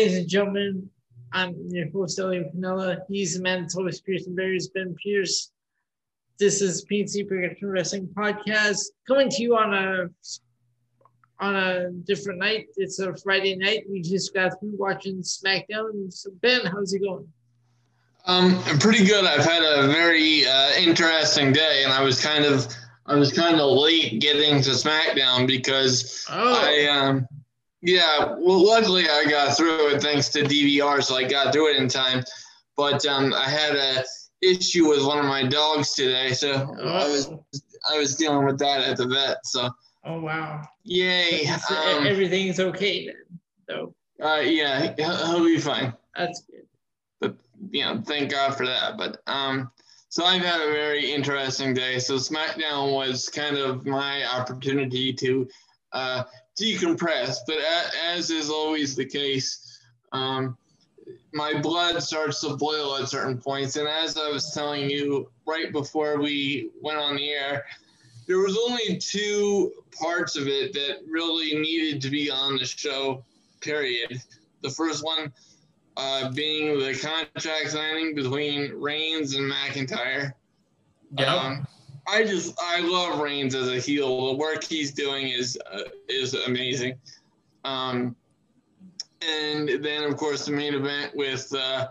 ladies and gentlemen, I'm your host, Elliot Pinella. He's the Manitoba Spears and Bears, Ben Pierce. This is PNC Progression Wrestling Podcast coming to you on a on a different night. It's a Friday night. We just got through watching SmackDown. So Ben, how's it going? Um, pretty good. I've had a very uh, interesting day, and I was kind of I was kind of late getting to SmackDown because Oh. I um yeah well luckily I got through it thanks to DVR, so I got through it in time. But um, I had a issue with one of my dogs today, so I was Oh, I was dealing with that at the vet. So oh wow. yay! Um, everything's okay then. So uh, yeah, he'll, he'll be fine. that's good. but you know, thank God for that. But um, so I've had a very interesting day. So SmackDown was kind of my opportunity to uh, decompress. But a, as is always the case, um, my blood starts to boil at certain points. And as I was telling you right before we went on the air, there was only two parts of it that really needed to be on the show. Period. The first one uh, being the contract signing between Reigns and McIntyre. Um, I just I love Reigns as a heel. The work he's doing is uh, is amazing. Um, and then of course the main event with uh,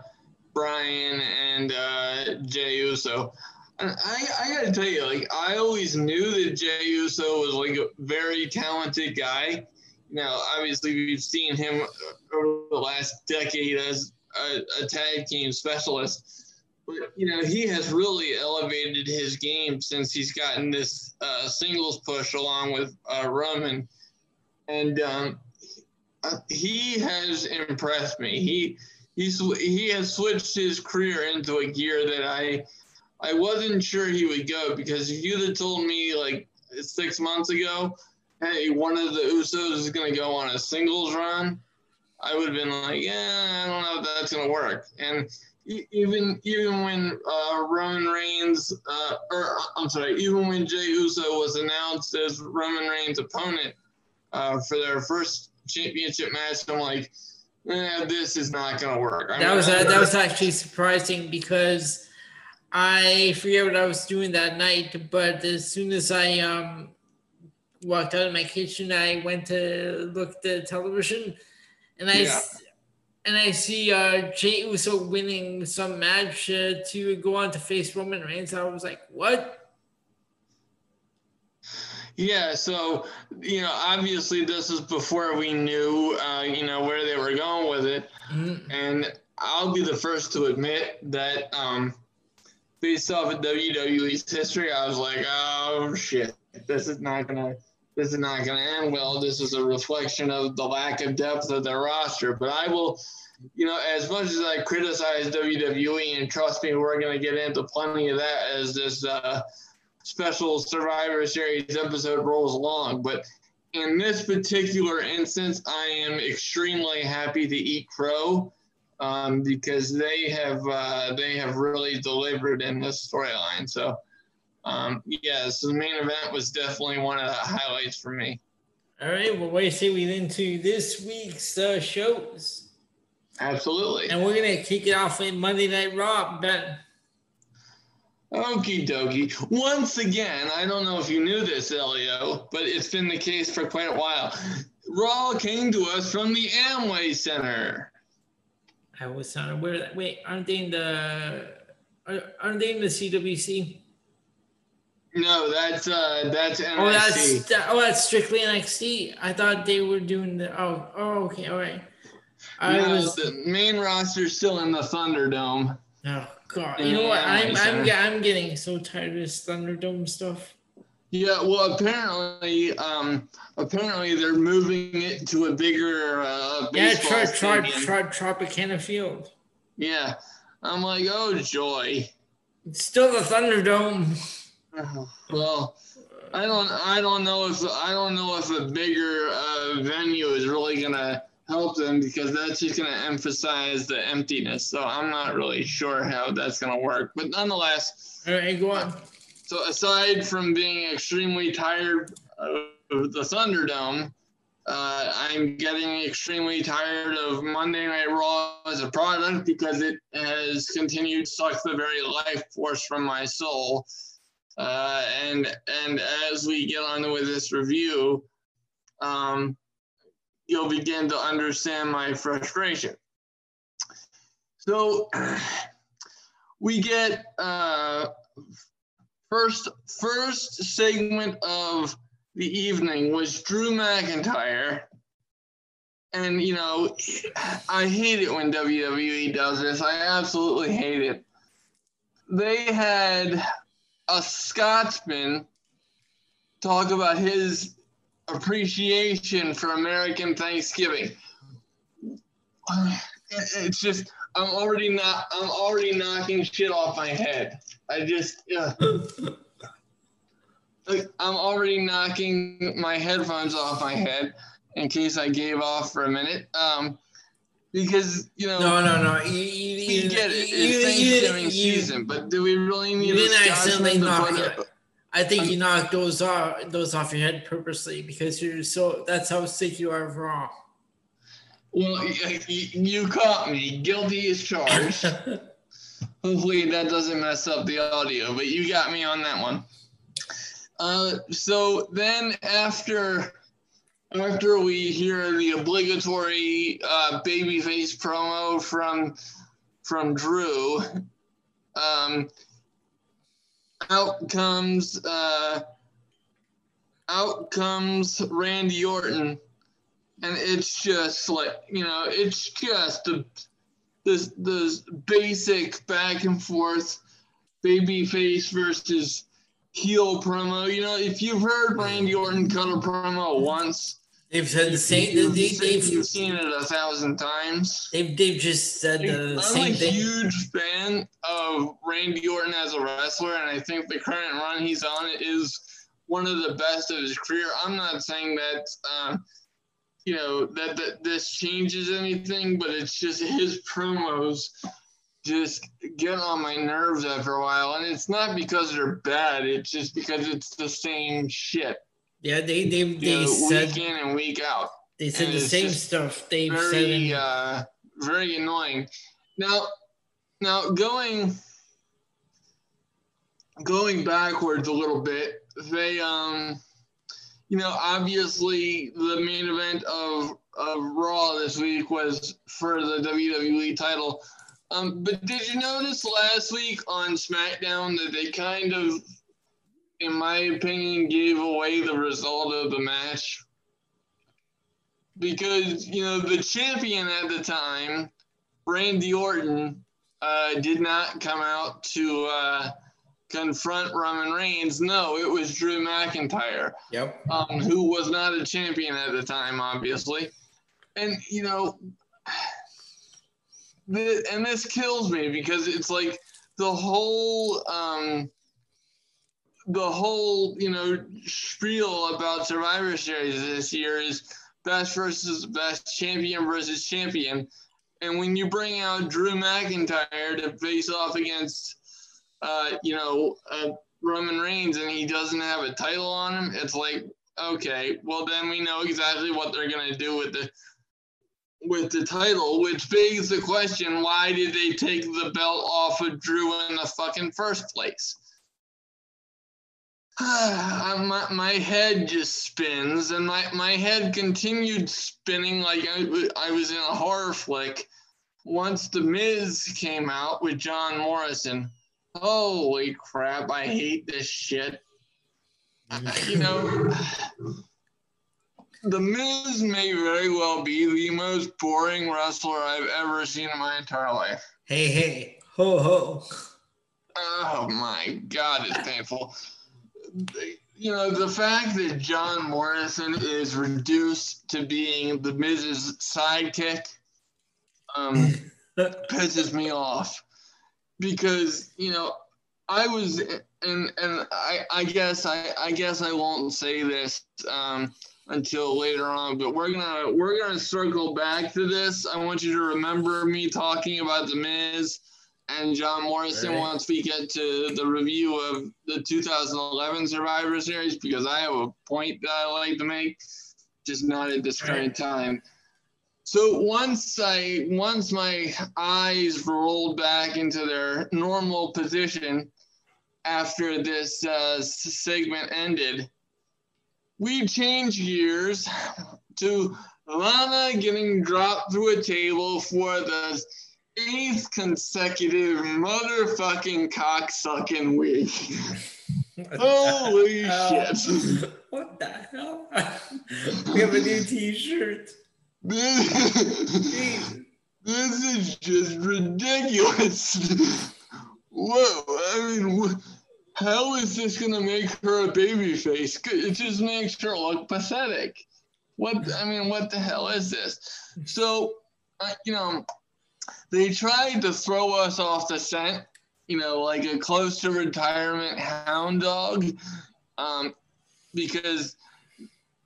Brian and uh, Jey Uso. And I, I gotta tell you, like I always knew that Jey Uso was like a very talented guy. Now, obviously, we've seen him over the last decade as a, a tag team specialist, but you know he has really elevated his game since he's gotten this uh, singles push along with uh, Roman, and um, uh, he has impressed me. He he's he has switched his career into a gear that I I wasn't sure he would go because if you'd have told me like six months ago hey, one of the Usos is going to go on a singles run, I would have been like, yeah, I don't know if that's going to work. And even even when uh, Roman Reigns, uh, or I'm sorry, even when Jey Uso was announced as Roman Reigns' opponent uh, for their first championship match, I'm like, eh, this is not going to work. I That was uh, that was actually surprising because I forget what I was doing that night, but as soon as I um walked out of my kitchen, I went to look at the television, and I and I see uh Jey Uso winning some match uh, to go on to face Roman Reigns. I was like, what? Yeah, so you know, obviously this is before we knew, uh, you know, where they were going with it. Mhm. And I'll be the first to admit that, um, based off of WWE's history, I was like, oh shit, this is not gonna, this is not gonna end well. This is a reflection of the lack of depth of their roster. But I will, you know, as much as I criticize WWE, and trust me, we're gonna get into plenty of that as this uh, special Survivor Series episode rolls along. But in this particular instance, I am extremely happy to eat crow um, because they have uh, they have really delivered in this storyline. So um, yeah, so the main event was definitely one of the highlights for me. All right, well, what do you say we into this week's uh, shows? Absolutely. And we're gonna kick it off with Monday Night Raw, Ben. Okie dokie. Once again, I don't know if you knew this, Elio, but it's been the case for quite a while. Raw came to us from the Amway Center. I was not aware of that. Wait, aren't they in the aren't they in the CWC? No, that's uh, that's NXT. Oh, that's that, oh, that's strictly NXT. I thought they were doing the oh oh okay all right. I no, was the main roster's still in the Thunderdome. oh god. You know what? I'm I'm I'm getting so tired of this Thunderdome stuff. Yeah, well, apparently, um, apparently they're moving it to a bigger uh, Yeah, baseball try try stadium. try Tropicana Field. Yeah, I'm like, oh joy. It's still the Thunderdome. Well, I don't, I don't know if I don't know if a bigger uh, venue is really gonna help them because that's just gonna emphasize the emptiness. So I'm not really sure how that's gonna work. But nonetheless, All right, go on. So aside from being extremely tired of the Thunderdome, Uh, I'm getting extremely tired of Monday Night Raw as a product because it has continued to suck the very life force from my soul. Uh, and and as we get on with this review, um, you'll begin to understand my frustration. So we get uh, first first segment of the evening was Drew McIntyre. And you know, I hate it when WWE does this. I absolutely hate it. They had a Scotsman talk about his appreciation for American Thanksgiving. It's just I'm already not I'm already knocking shit off my head. I just uh, I'm already knocking my headphones off my head in case I gave off for a minute. Um, because you know, no, no, no. You, you, you get it. It's Thanksgiving season, but do we really need? You didn't accidentally knock it. I think you knocked those off those off your head purposely because you're so. That's how sick you are of Raw. Well, you, you caught me. Guilty as charged. Hopefully that doesn't mess up the audio, but you got me on that one. Uh, so then after after we hear the obligatory uh, babyface promo from from Drew, um, out comes uh, out comes Randy Orton, and it's just like you know, it's just the this this basic back and forth babyface versus heel promo. You know, if you've heard Randy Orton cut a promo once, they've said the same. You've, they, they've, you've seen it a thousand times. They've they've just said the I'm same thing. I'm a huge fan of Randy Orton as a wrestler, and I think the current run he's on is one of the best of his career. I'm not saying that. Uh, you know that, that this changes anything, but it's just his promos just get on my nerves after a while. And it's not because they're bad, it's just because it's the same shit. Yeah, they they, they said week in and week out. They said and the same stuff. They very, said uh, very annoying. Now now going going backwards a little bit, they um you know, obviously the main event of, of Raw this week was for the WWE title. Um, but did you notice last week on SmackDown that they kind of, in my opinion, gave away the result of the match? Because, you know, the champion at the time, Randy Orton, uh, did not come out to uh, confront Roman Reigns. No, it was Drew McIntyre. Yep. Um, who was not a champion at the time, obviously. And, you know, the, and this kills me because it's like the whole um, the whole you know spiel about Survivor Series this year is best versus best, champion versus champion, and when you bring out Drew McIntyre to face off against uh, you know uh, Roman Reigns and he doesn't have a title on him, it's like okay, well then we know exactly what they're gonna do with the with the title, which begs the question why did they take the belt off of Drew in the fucking first place? my, my head just spins, and my, my head continued spinning like I, I was in a horror flick once The Miz came out with John Morrison. Holy crap, I hate this shit. you know, the Miz may very well be the most boring wrestler I've ever seen in my entire life. Hey, hey, ho, ho. Oh my God, it's painful. You know, the fact that John Morrison is reduced to being the Miz's sidekick um, pisses me off because, you know, I was, and and I, I guess I, I guess I won't say this. Um, until later on. But we're gonna we're gonna circle back to this. I want you to remember me talking about the Miz and John Morrison right. once we get to the review of the 2011 Survivor Series because I have a point that I like to make. just not at this current time. So once I once my eyes rolled back into their normal position after this uh, segment ended, we change gears to Lana getting dropped through a table for the eighth consecutive motherfucking cocksucking week. Holy shit. What the hell? we have a new t shirt. This, this is just ridiculous. Whoa, I mean, how is this gonna make her a baby face? It just makes her look pathetic. What I mean, what the hell is this? So, uh, you know, they tried to throw us off the scent, you know, like a close to retirement hound dog, um, because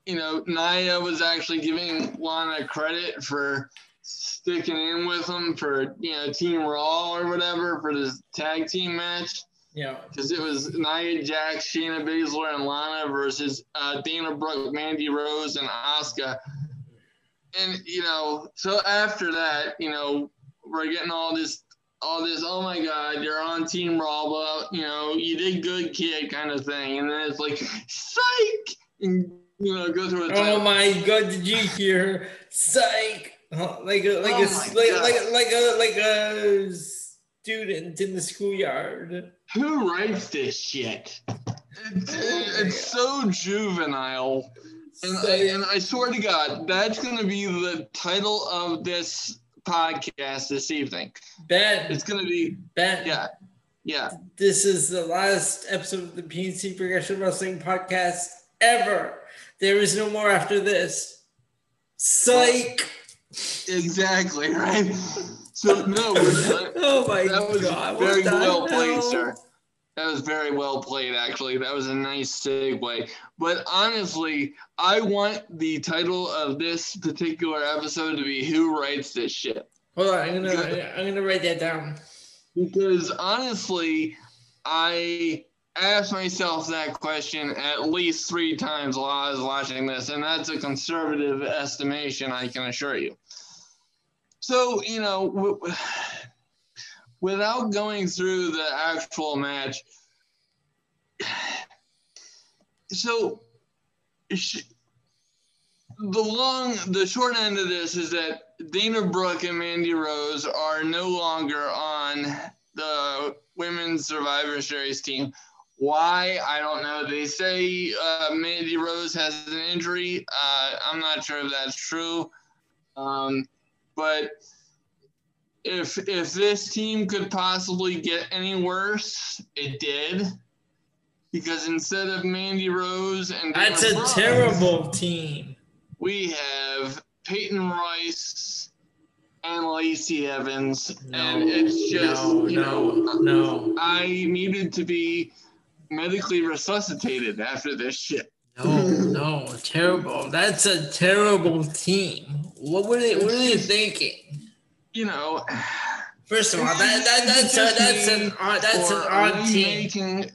you know, Nia was actually giving Lana credit for sticking in with them for, you know, Team Raw or whatever for this tag team match. Yeah. Because it was Nia Jax, Shayna Baszler, and Lana versus uh, Dana Brooke, Mandy Rose, and Asuka. And, you know, so after that, you know, we're getting all this all this, oh my God, you're on Team Raw, but, you know, you did good, kid, kind of thing. And then it's like, psych! And you know, go through a Oh my god, did you hear psych? Like a like Oh a like, like like a like a student in the schoolyard. Who writes this shit? It's, oh it's so juvenile. And I, and I swear to God, that's going to be the title of this podcast this evening. Ben, It's going to be, Ben, yeah, yeah. this is the last episode of the PNC Progression Wrestling Podcast ever. There is no more after this. Psych. Exactly, right? So, no. Oh my that was god. very well played, sir. That was very well played, actually. That was a nice segue. But honestly, I want the title of this particular episode to be "Who Writes This Shit." Hold on, I'm gonna I'm gonna write that down. Because honestly, I asked myself that question at least three times while I was watching this, and that's a conservative estimation, I can assure you. So, you know, w- w- without going through the actual match, so sh- the long, the short end of this is that Dana Brooke and Mandy Rose are no longer on the women's Survivor Series team. Why? I don't know. They say uh, Mandy Rose has an injury. Uh, I'm not sure if that's true. Um, but if if this team could possibly get any worse, it did. Because instead of Mandy Rose and Dana That's a terrible team. we have Peyton Royce and Lacey Evans, and it's just no, you know no, no, I needed to be medically resuscitated after this shit. no, no, terrible. That's a terrible team. What were they? What are they thinking? You know, First of all, that, that that's a, that's an odd that's an odd team. remaking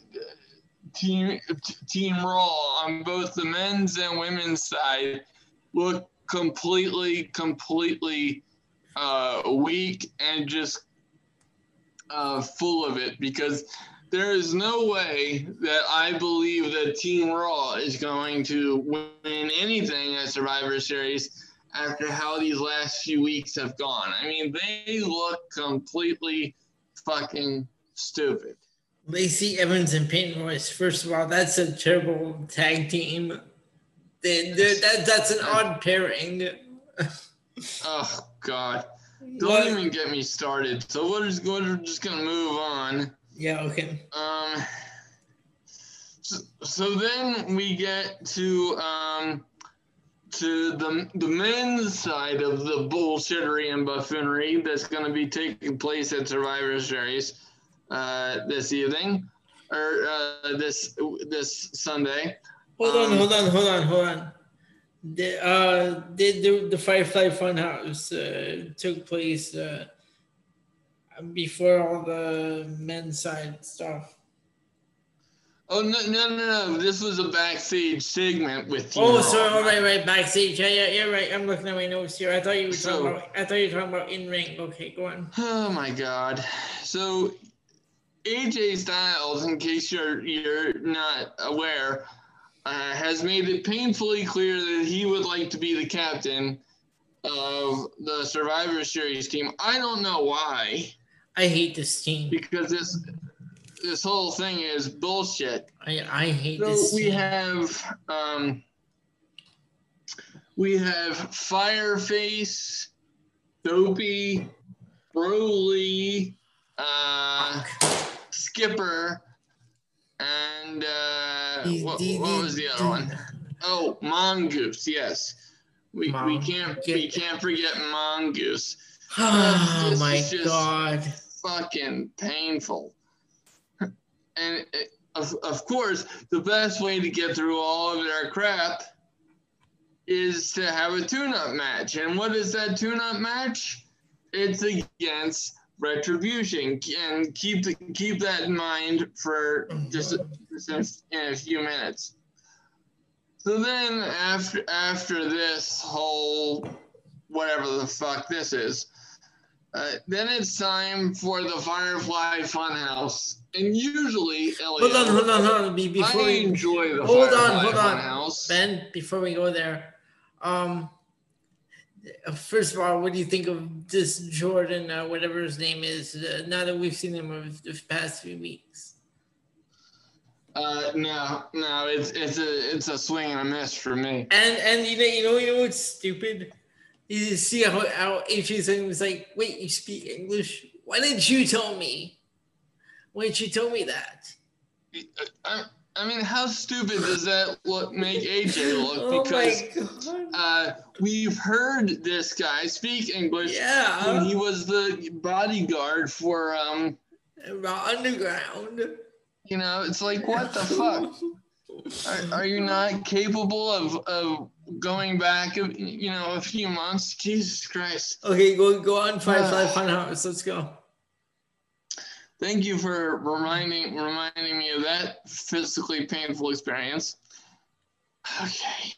team team Raw on both the men's and women's side look completely completely uh, weak and just uh, full of it because there is no way that I believe that Team Raw is going to win anything at Survivor Series after how these last few weeks have gone. I mean, they look completely fucking stupid. Lacey Evans and Peyton Royce. First of all, that's a terrible tag team. They, that, that's an odd pairing. Oh God! Don't What- even get me started. So we're just, we're just gonna move on. Yeah. Okay. Um. So, so then we get to um to the the men's side of the bullshittery and buffoonery that's going to be taking place at Survivor Series uh, this evening or uh, this this Sunday. Hold on. Um, Hold on. Hold on. Hold on. The uh, the the, the Firefly Funhouse uh, took place uh, before all the men's side stuff. Oh no no no no! This was a backstage segment with. You. Oh, sorry. Oh, right, right. Backstage. Yeah, yeah, you're right. I'm looking at my notes here. I thought you were talking about. I thought you were talking about in ring. Okay, go on. Oh my god. So AJ Styles, in case you're you're not aware, uh, has made it painfully clear that he would like to be the captain of the Survivor Series team. I don't know why, I hate this team. because this this whole thing is bullshit. I I hate So this. we have um, we have Fireface, Dopey, Broly, uh, Skipper, and uh, what, what was the other one? Oh, Mongoose. Yes, we, we can't we can't forget Mongoose. Oh my god. Fucking painful. And it, of of course, the best way to get through all of their crap is to have a tune-up match. And what is that tune-up match? It's against Retribution. And keep keep that in mind for just just in a few minutes. So then after after this whole whatever the fuck this is, uh, then it's time for the Firefly Funhouse. And usually, Elliot, Hold on, hold on, hold on. Be- Before I we enjoy the hold on, hold on, Funhouse. Ben, before we go there, um, uh, first of all, what do you think of this Jordan, uh, whatever his name is? Uh, now that we've seen him over the past few weeks, Uh, no, no, it's it's a it's a swing and a miss for me. and and you know, you know, you know what's stupid? You see how how AJ was like, "Wait, you speak English? Why didn't you tell me? Didn't you tell me that?" I, I mean, how stupid does that look make AJ look? Oh Because god! uh, we've heard this guy speak English yeah. when he was the bodyguard for um. Underground. You know, it's like what the fuck. Are, are you not capable of, of going back, you know, a few months? Jesus Christ. Okay, go go on Firefly Ah. Funhouse. Let's go. Thank you for reminding reminding me of that physically painful experience. Okay.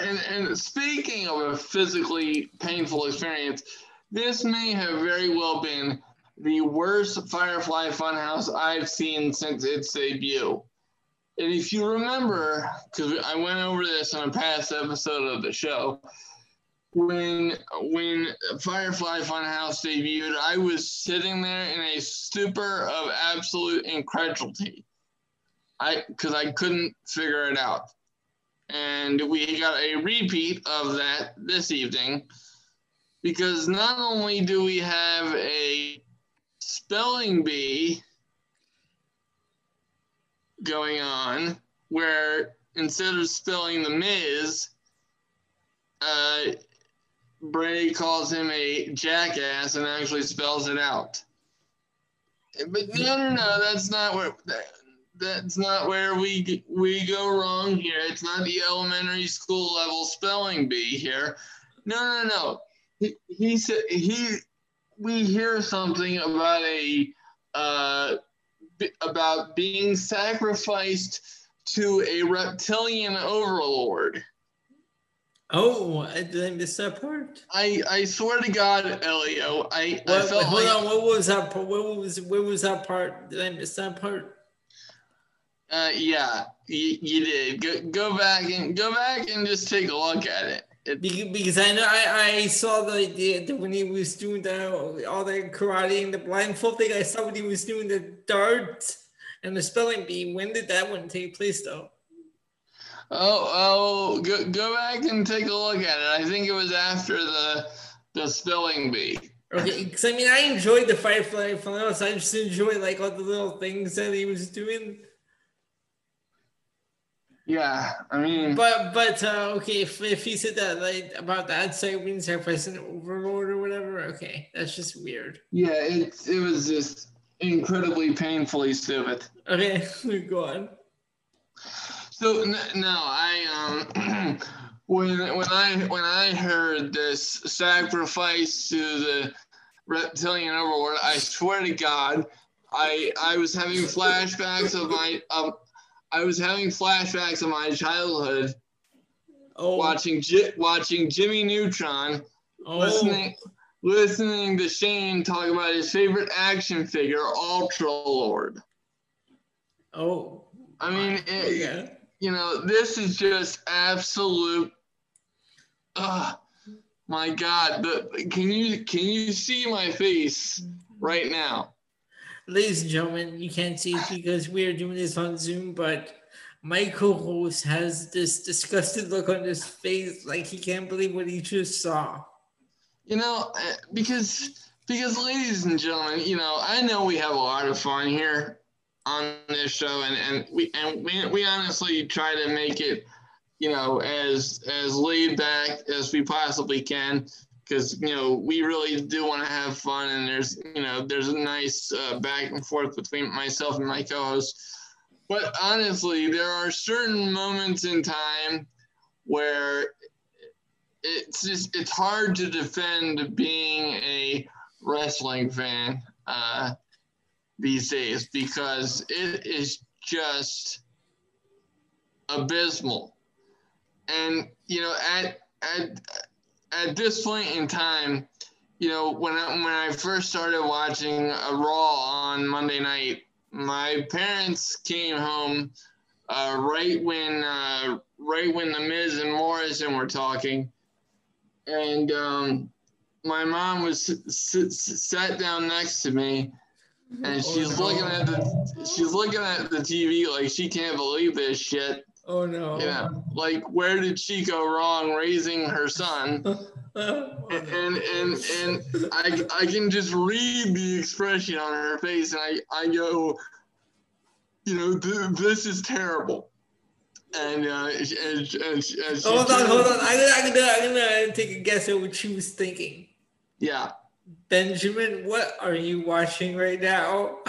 And, and speaking of a physically painful experience, this may have very well been the worst Firefly Funhouse I've seen since its debut. And if you remember, because I went over this on a past episode of the show, when when Firefly Funhouse debuted, I was sitting there in a stupor of absolute incredulity. I because I couldn't figure it out. And we got a repeat of that this evening because not only do we have a spelling bee going on where instead of spelling the Miz, uh, Bray calls him a jackass and actually spells it out. But no, no, no, that's not where that, that's not where we we go wrong here. It's not the elementary school level spelling bee here. No, no, no. He he said he. We hear something about a uh, bi- about being sacrificed to a reptilian overlord. Oh, I did I miss that part? I I swear to God, Elio, I, I What, felt hold like on, what was that part? What was where was that part? Did I miss that part? uh, yeah, you, you did. Go, go back and go back and just take a look at it. it Because, because I know I, I saw the, the, the when he was doing the all the karate and the blindfold thing. I saw when he was doing the dart and the spelling bee. When did that one take place though? Oh oh, go, go back and take a look at it. I think it was after the the spelling bee. Okay, because I mean I enjoyed the Firefly Funhouse. I just enjoyed like all the little things that he was doing. Yeah, I mean, But but uh, okay, if, if he said that like about that site being sacrificed an overlord or whatever, okay, that's just weird. yeah, it it was just incredibly painfully stupid. Okay, go on. So n- no, I um when when I when I heard this sacrifice to the reptilian overlord, I swear to God, I I was having flashbacks of my of I was having flashbacks of my childhood, Oh, watching J- watching Jimmy Neutron, oh, listening listening to Sheen talk about his favorite action figure, Ultra Lord. oh. I mean, it, yeah. You know, this is just absolute. Ugh, my God! The, can you can you see my face right now? Ladies and gentlemen, you can't see it because we are doing this on Zoom, but my co-host has this disgusted look on his face, like he can't believe what he just saw. You know, uh, because because ladies and gentlemen, you know, I know we have a lot of fun here on this show, and and we and we, we honestly try to make it, you know, as as laid back as we possibly can, because you know we really do want to have fun, and there's you know there's a nice uh, back and forth between myself and my co-host. But honestly, there are certain moments in time where it's just it's hard to defend being a wrestling fan uh, these days because it is just abysmal. And you know, at at at this point in time, you know, when I, when I first started watching a Raw on Monday night, my parents came home uh, right when uh, right when the Miz and Morrison were talking, and um, my mom was s- s- sat down next to me, and Oh, she's no. looking at the she's looking at the TV like she can't believe this shit. Oh no. Yeah. like where did she go wrong raising her son? Oh, and and and I I can just read the expression on her face, and I I go, you know, th- this is terrible. And uh, and, and, and she hold on, hold on. I can, gonna, I can, I'm gonna take a guess at what she was thinking. Yeah. Benjamin, what are you watching right now?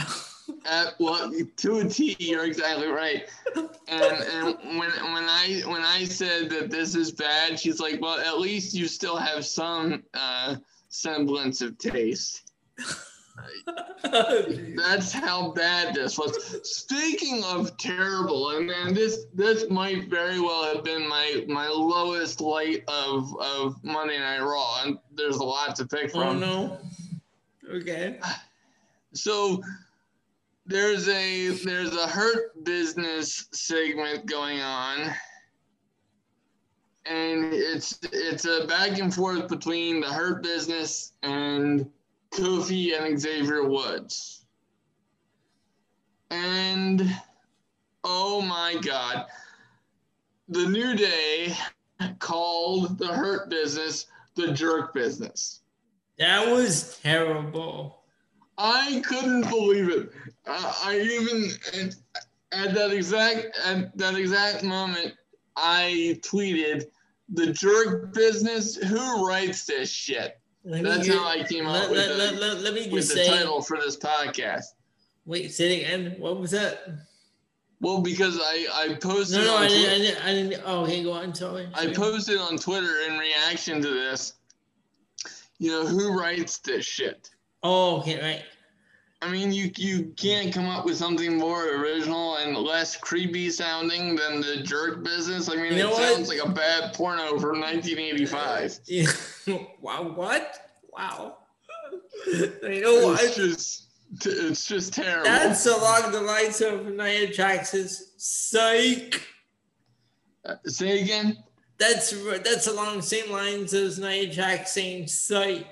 Uh, well, to a T, you're exactly right. And and when when I when I said that this is bad, she's like, well, at least you still have some uh, semblance of taste. That's how bad this was. Speaking of terrible, and man, this this might very well have been my my lowest light of of Monday Night Raw, and there's a lot to pick oh from. no. Okay. So there's a there's a hurt business segment going on, and it's it's a back and forth between the hurt business and Kofi and Xavier Woods. And oh my God, the New Day called the hurt business the jerk business. That was terrible. I couldn't believe it. Uh, I even at, at that exact at that exact moment, I tweeted, "The jerk business. Who writes this shit?" Let That's hear- how I came let, up with, let, the, let, me with just the title for this podcast. Wait, say it again. What was that? Well, because I I posted No, no, on I didn't, I didn't. I didn't. Oh, okay, go on. Sorry. I posted on Twitter in reaction to this. You know who writes this shit? Oh, okay, right. I mean, you you can't come up with something more original and less creepy sounding than the jerk business. I mean, You it what? sounds like a bad porno from 1985. Yeah. wow. What? Wow. you know It's just it's just terrible. That's along the lines of Nia Jax's psych. Uh, Say again. That's that's along the same lines as Nia saying psych.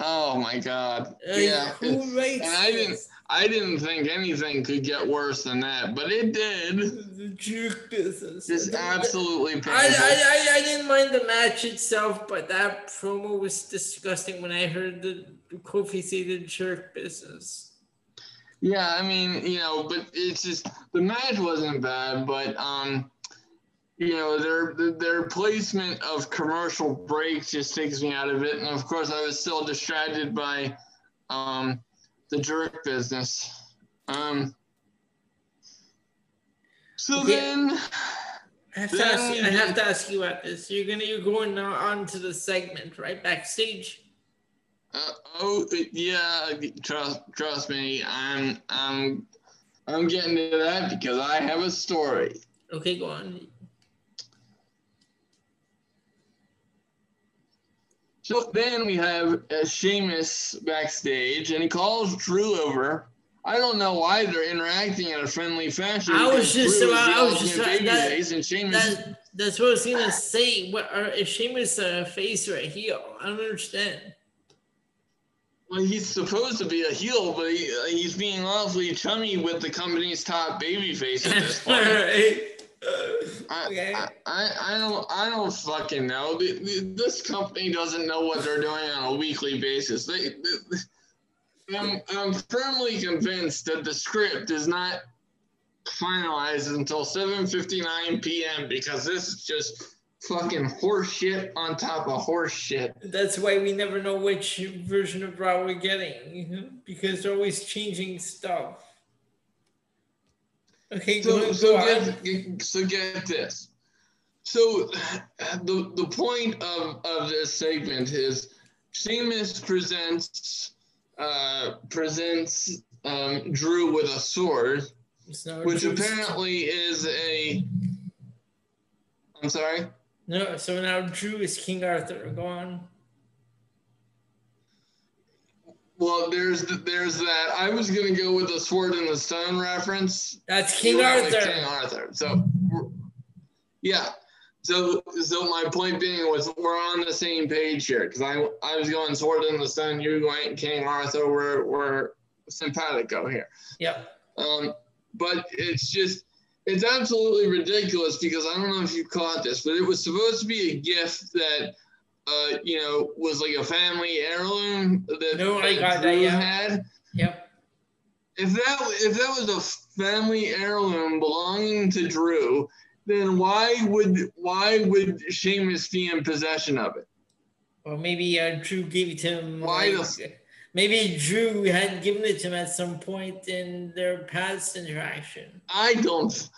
Oh my God. Uh, yeah. Who it- writes and I didn't? I didn't think anything could get worse than that, but it did. The jerk business. Just absolutely painful. I, I, I didn't mind the match itself, but that promo was disgusting when I heard the Kofi say the jerk business. Yeah, I mean, you know, but it's just the match wasn't bad, but um, you know, their their placement of commercial breaks just takes me out of it, and of course, I was still distracted by um the jerk business. Um. So then, I have to ask you. I have to ask you about this. You're gonna you're going now on to the segment right backstage. uh, oh yeah, trust trust me, I'm I'm I'm getting to that because I have a story. Okay, go on. So then we have uh, Sheamus backstage, and he calls Drew over. I don't know why they're interacting in a friendly fashion. I was just Drew about- I was just- baby that- and Sheamus. That, that's what I was gonna say. What are is Sheamus a face or a heel? I don't understand. well, he's supposed to be a heel, but he, uh, he's being awfully chummy with the company's top baby face at this point. I, Okay. I, I, I don't I don't fucking know. The, the, this company doesn't know what they're doing on a weekly basis. They, they, I'm, I'm firmly convinced that the script is not finalized until 7:59 p.m. because this is just fucking horse shit on top of horse shit. That's why we never know which version of Raw we're getting because they're always changing stuff. Okay, So, so get, so get this. So the the point of, of this segment is Sheamus presents uh, presents um, Drew with a sword, which Drew's- apparently is a. I'm sorry. No, so now Drew is King Arthur. Go on. Well, there's there's that. I was gonna go with the sword in the stone reference. That's King Arthur. King Arthur. So, yeah. So, so my point being was we're on the same page here because I I was going sword in the stone. You went King Arthur. We're we're simpatico here. Yep. Um, but it's just it's absolutely ridiculous because I don't know if you caught this, but it was supposed to be a gift that uh you know was like a family heirloom that, No, that got that, Drew yeah. had Yep. if that if that was a family heirloom belonging to Drew, then why would why would Sheamus be in possession of it? Or maybe uh, Drew gave it to him. Why like- maybe Drew had given it to him at some point in their past interaction. I don't.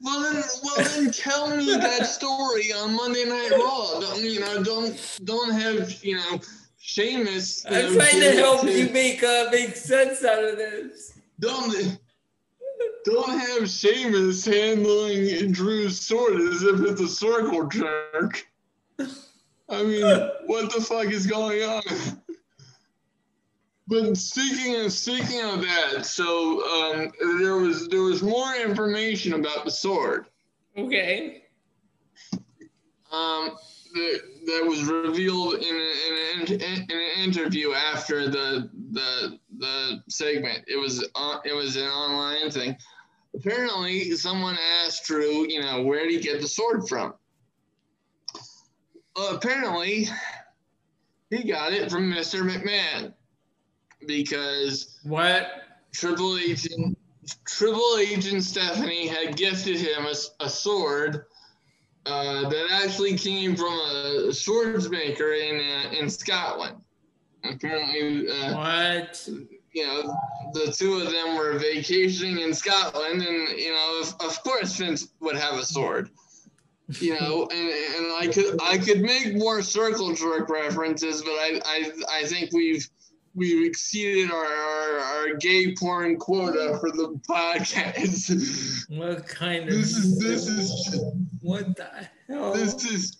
Well then, well then, tell me that story on Monday Night Raw. Don't you know? Don't don't have you know Sheamus. you I'm know, trying to help you make uh, make sense out of this. Don't don't have Sheamus handling Drew's sword as if it's a circle jerk. I mean, what the fuck is going on? But speaking of speaking of that, so um, there was there was more information about the sword Okay. um, that, that was revealed in, a, in, an, in an interview after the the the segment. It was on, it was an online thing. Apparently, someone asked Drew, you know, where did he get the sword from? Well, apparently, he got it from Mr. McMahon because What? Triple H and Triple H and Stephanie had gifted him a, a sword uh, that actually came from a swordsmaker in uh, in Scotland. Apparently, uh, What? you know, the two of them were vacationing in Scotland, and you know, of, of course, Vince would have a sword. You know, and, and I could I could make more circle jerk references, but I I, I think we've we've exceeded our, our, our gay porn quota for the podcast. What kind of? this is this is What the hell? this is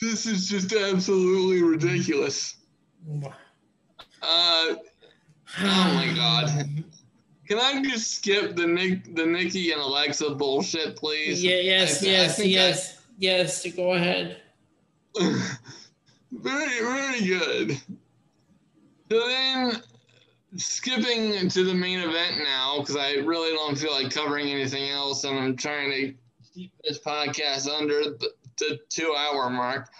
this is just absolutely ridiculous. Uh, Oh my God. can I just skip the Nick the Nikki and Alexa bullshit, please? Yeah. Yes. I- I yes. I- yes. Yes. Go ahead. very, very good. So then, skipping to the main event now, because I really don't feel like covering anything else, and I'm trying to keep this podcast under the, the two hour mark.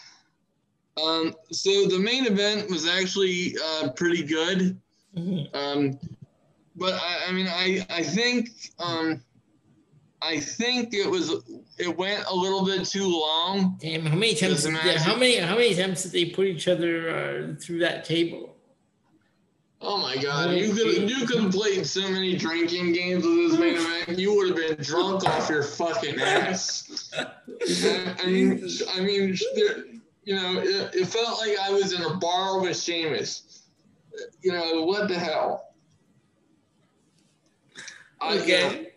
Um, so the main event was actually uh, pretty good. Mhm. Um, but I, I mean, I, I think, um, I think it was, it went a little bit too long. Damn. How many times? Doesn't how many? How many times did they put each other uh, through that table? Oh my god, you could you could have played so many drinking games with this main event. You would have been drunk off your fucking ass. I, I mean, I mean, there, you know, it, it felt like I was in a bar with Sheamus. You know, what the hell? okay.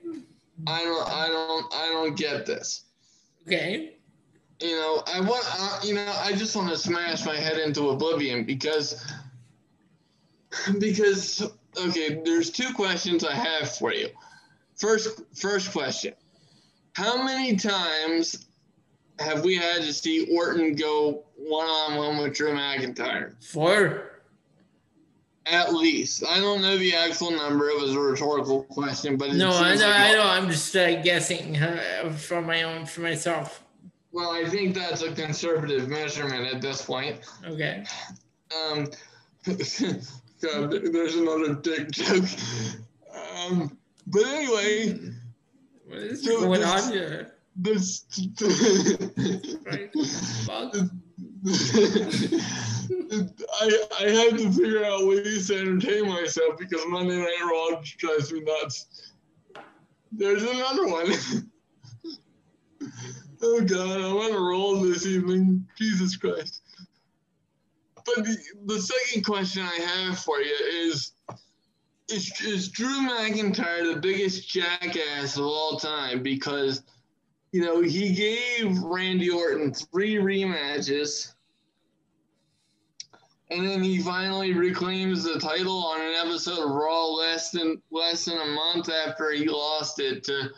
I don't, I don't, I don't get this. Okay. You know, I want, uh, you know, I just want to smash my head into oblivion because, because, okay, there's two questions I have for you. First, first question: How many times have we had to see Orton go one on one with Drew McIntyre? Four. At least. I don't know the actual number. It was a rhetorical question, but no, I know. Like I know. I'm just uh, guessing uh, for my own for myself. Well, I think that's a conservative measurement at this point. Okay. Um, God, there's another dick joke. Um, but anyway, what is so going this, on here? This. I I have to figure out ways to entertain myself because Monday Night Raw drives me nuts. There's another one. oh God, I'm on a roll this evening. Jesus Christ. But the, the second question I have for you is, is is Drew McIntyre the biggest jackass of all time? Because you know he gave Randy Orton three rematches and then he finally reclaims the title on an episode of Raw less than less than a month after he lost it to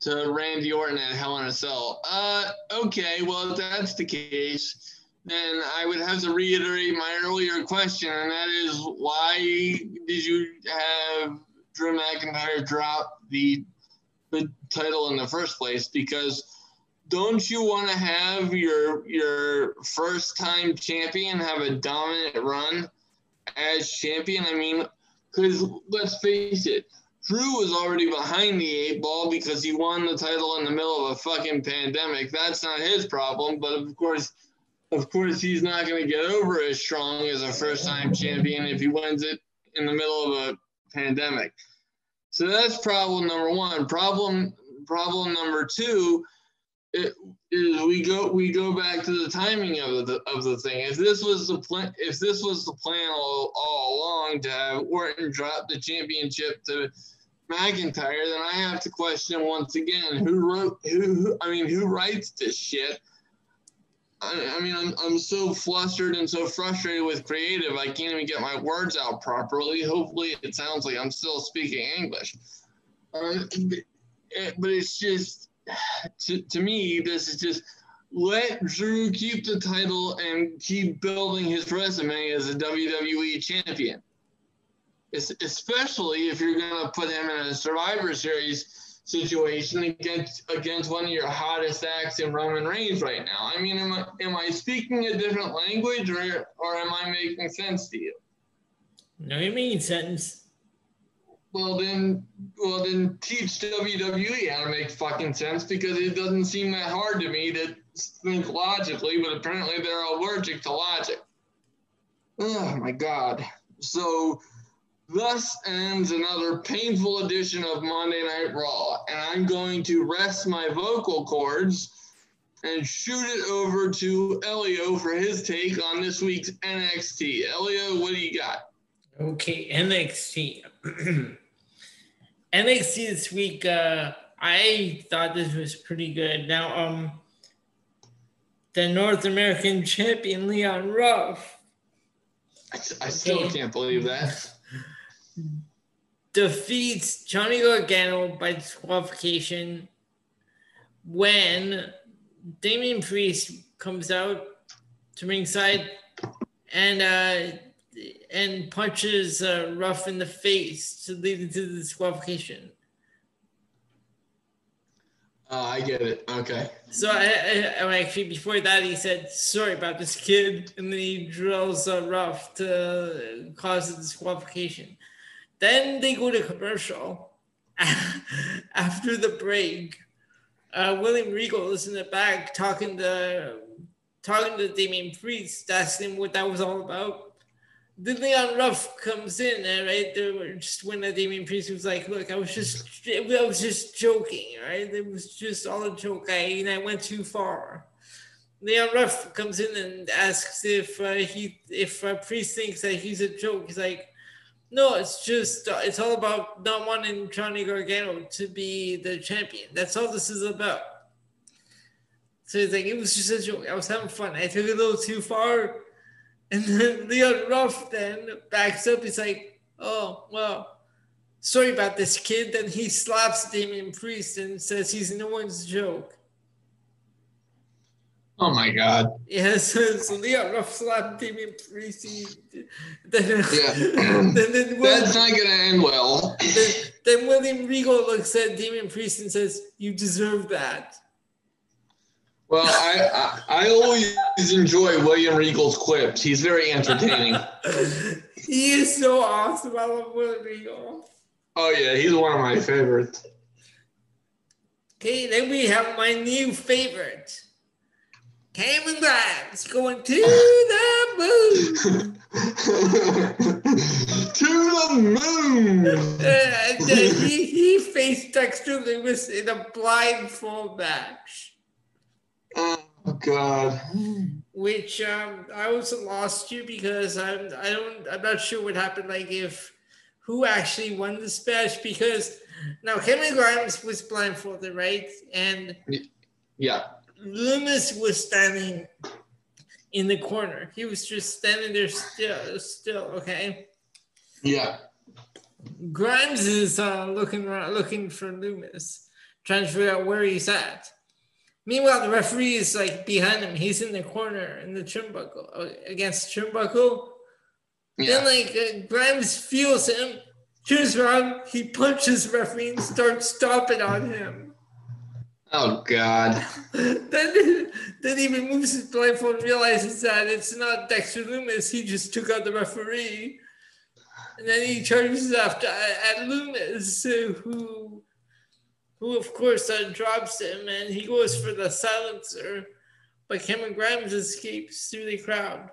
to Randy Orton at Hell in a Cell. Uh, okay, well if that's the case, then I would have to reiterate my earlier question, and that is why did you have Drew McIntyre drop the the title in the first place? Because don't you want to have your your first time champion have a dominant run as champion? I mean, because let's face it, Drew was already behind the eight ball because he won the title in the middle of a fucking pandemic. That's not his problem, but of course, of course, he's not going to get over as strong as a first time champion if he wins it in the middle of a pandemic. So that's problem number one. Problem problem number two it, we go we go back to the timing of the of the thing. If this was the plan, if this was the plan all, all along to have Orton drop the championship to McIntyre, then I have to question once again who wrote who. I mean, who writes this shit? I, I mean, I'm I'm so flustered and so frustrated with creative, I can't even get my words out properly. Hopefully, it sounds like I'm still speaking English. Uh, but it's just to, to me, this is just let Drew keep the title and keep building his resume as a WWE champion. It's, especially if you're going to put him in a Survivor Series situation against against one of your hottest acts in Roman Reigns right now. I mean, am I, am I speaking a different language or, or am I making sense to you? No, you mean sense. Well then, well then, teach WWE how to make fucking sense because it doesn't seem that hard to me to think logically, but apparently they're allergic to logic. Oh my god! So, thus ends another painful edition of Monday Night Raw, and I'm going to rest my vocal cords and shoot it over to Elio for his take on this week's NXT. Elio, what do you got? Okay, NXT. NXT this week, uh, I thought this was pretty good. Now, um, the North American champion Leon Ruff. I, I still okay. can't believe that. Defeats Johnny Gargano by disqualification when Damian Priest comes out to ringside and uh, and punches uh, Ruff in the face to lead to the disqualification. Uh, I get it. Okay. So I, I, actually before that he said sorry about this kid, and then he drills uh, Ruff to cause the disqualification. Then they go to commercial. After the break, uh, William Regal is in the back talking to talking to Damian Priest, asking what that was all about Then Leon Ruff comes in and right there just when the Damian Priest was like, look, I was just I was just joking, right? It was just all a joke. I and I went too far. Leon Ruff comes in and asks if uh, he if uh, Priest thinks that he's a joke. He's like, No, it's just uh, it's all about not wanting Johnny Gargano to be the champion. That's all this is about. So it's like it was just a joke. I was having fun. I took it a little too far, and then Leon Ruff then backs up. He's like, "Oh well, sorry about this kid." Then he slaps Damian Priest and says he's no one's joke. Oh my God. Yes, yeah, so, so Leon Ruff slapped Damian Priest. Then, yeah. then, then That's not going to end well. Then, then William Regal looks at Damian Priest and says, You deserve that. Well, I, I, I always enjoy William Regal's quips. He's very entertaining. he is so awesome. I love William Regal. Oh yeah, he's one of my favorites. Okay, then we have my new favorite. Cameron Grimes going to the moon. to the moon. Uh, he, he faced Dexter Lumis in a blindfold match. Oh God. Which um, I was lost to because I'm I don't I'm not sure what happened. Like if who actually won this match because now Cameron Grimes was blindfolded, right? And yeah Lumis was standing in the corner. He was just standing there still, still. Okay. Yeah. Grimes is uh, looking around, looking for Lumis, trying to figure out where he's at. Meanwhile, the referee is like behind him. He's in the corner in the turnbuckle uh, against the turnbuckle. Yeah. Then like uh, Grimes feels him, turns around, he punches the referee and starts stomping on him. Oh God. then, then even moves his blindfold and realizes that it's not Dexter Lumis. He just took out the referee. And then he charges after at Lumis, who, who of course uh, drops him, and he goes for the silencer. But Cameron Grimes escapes through the crowd.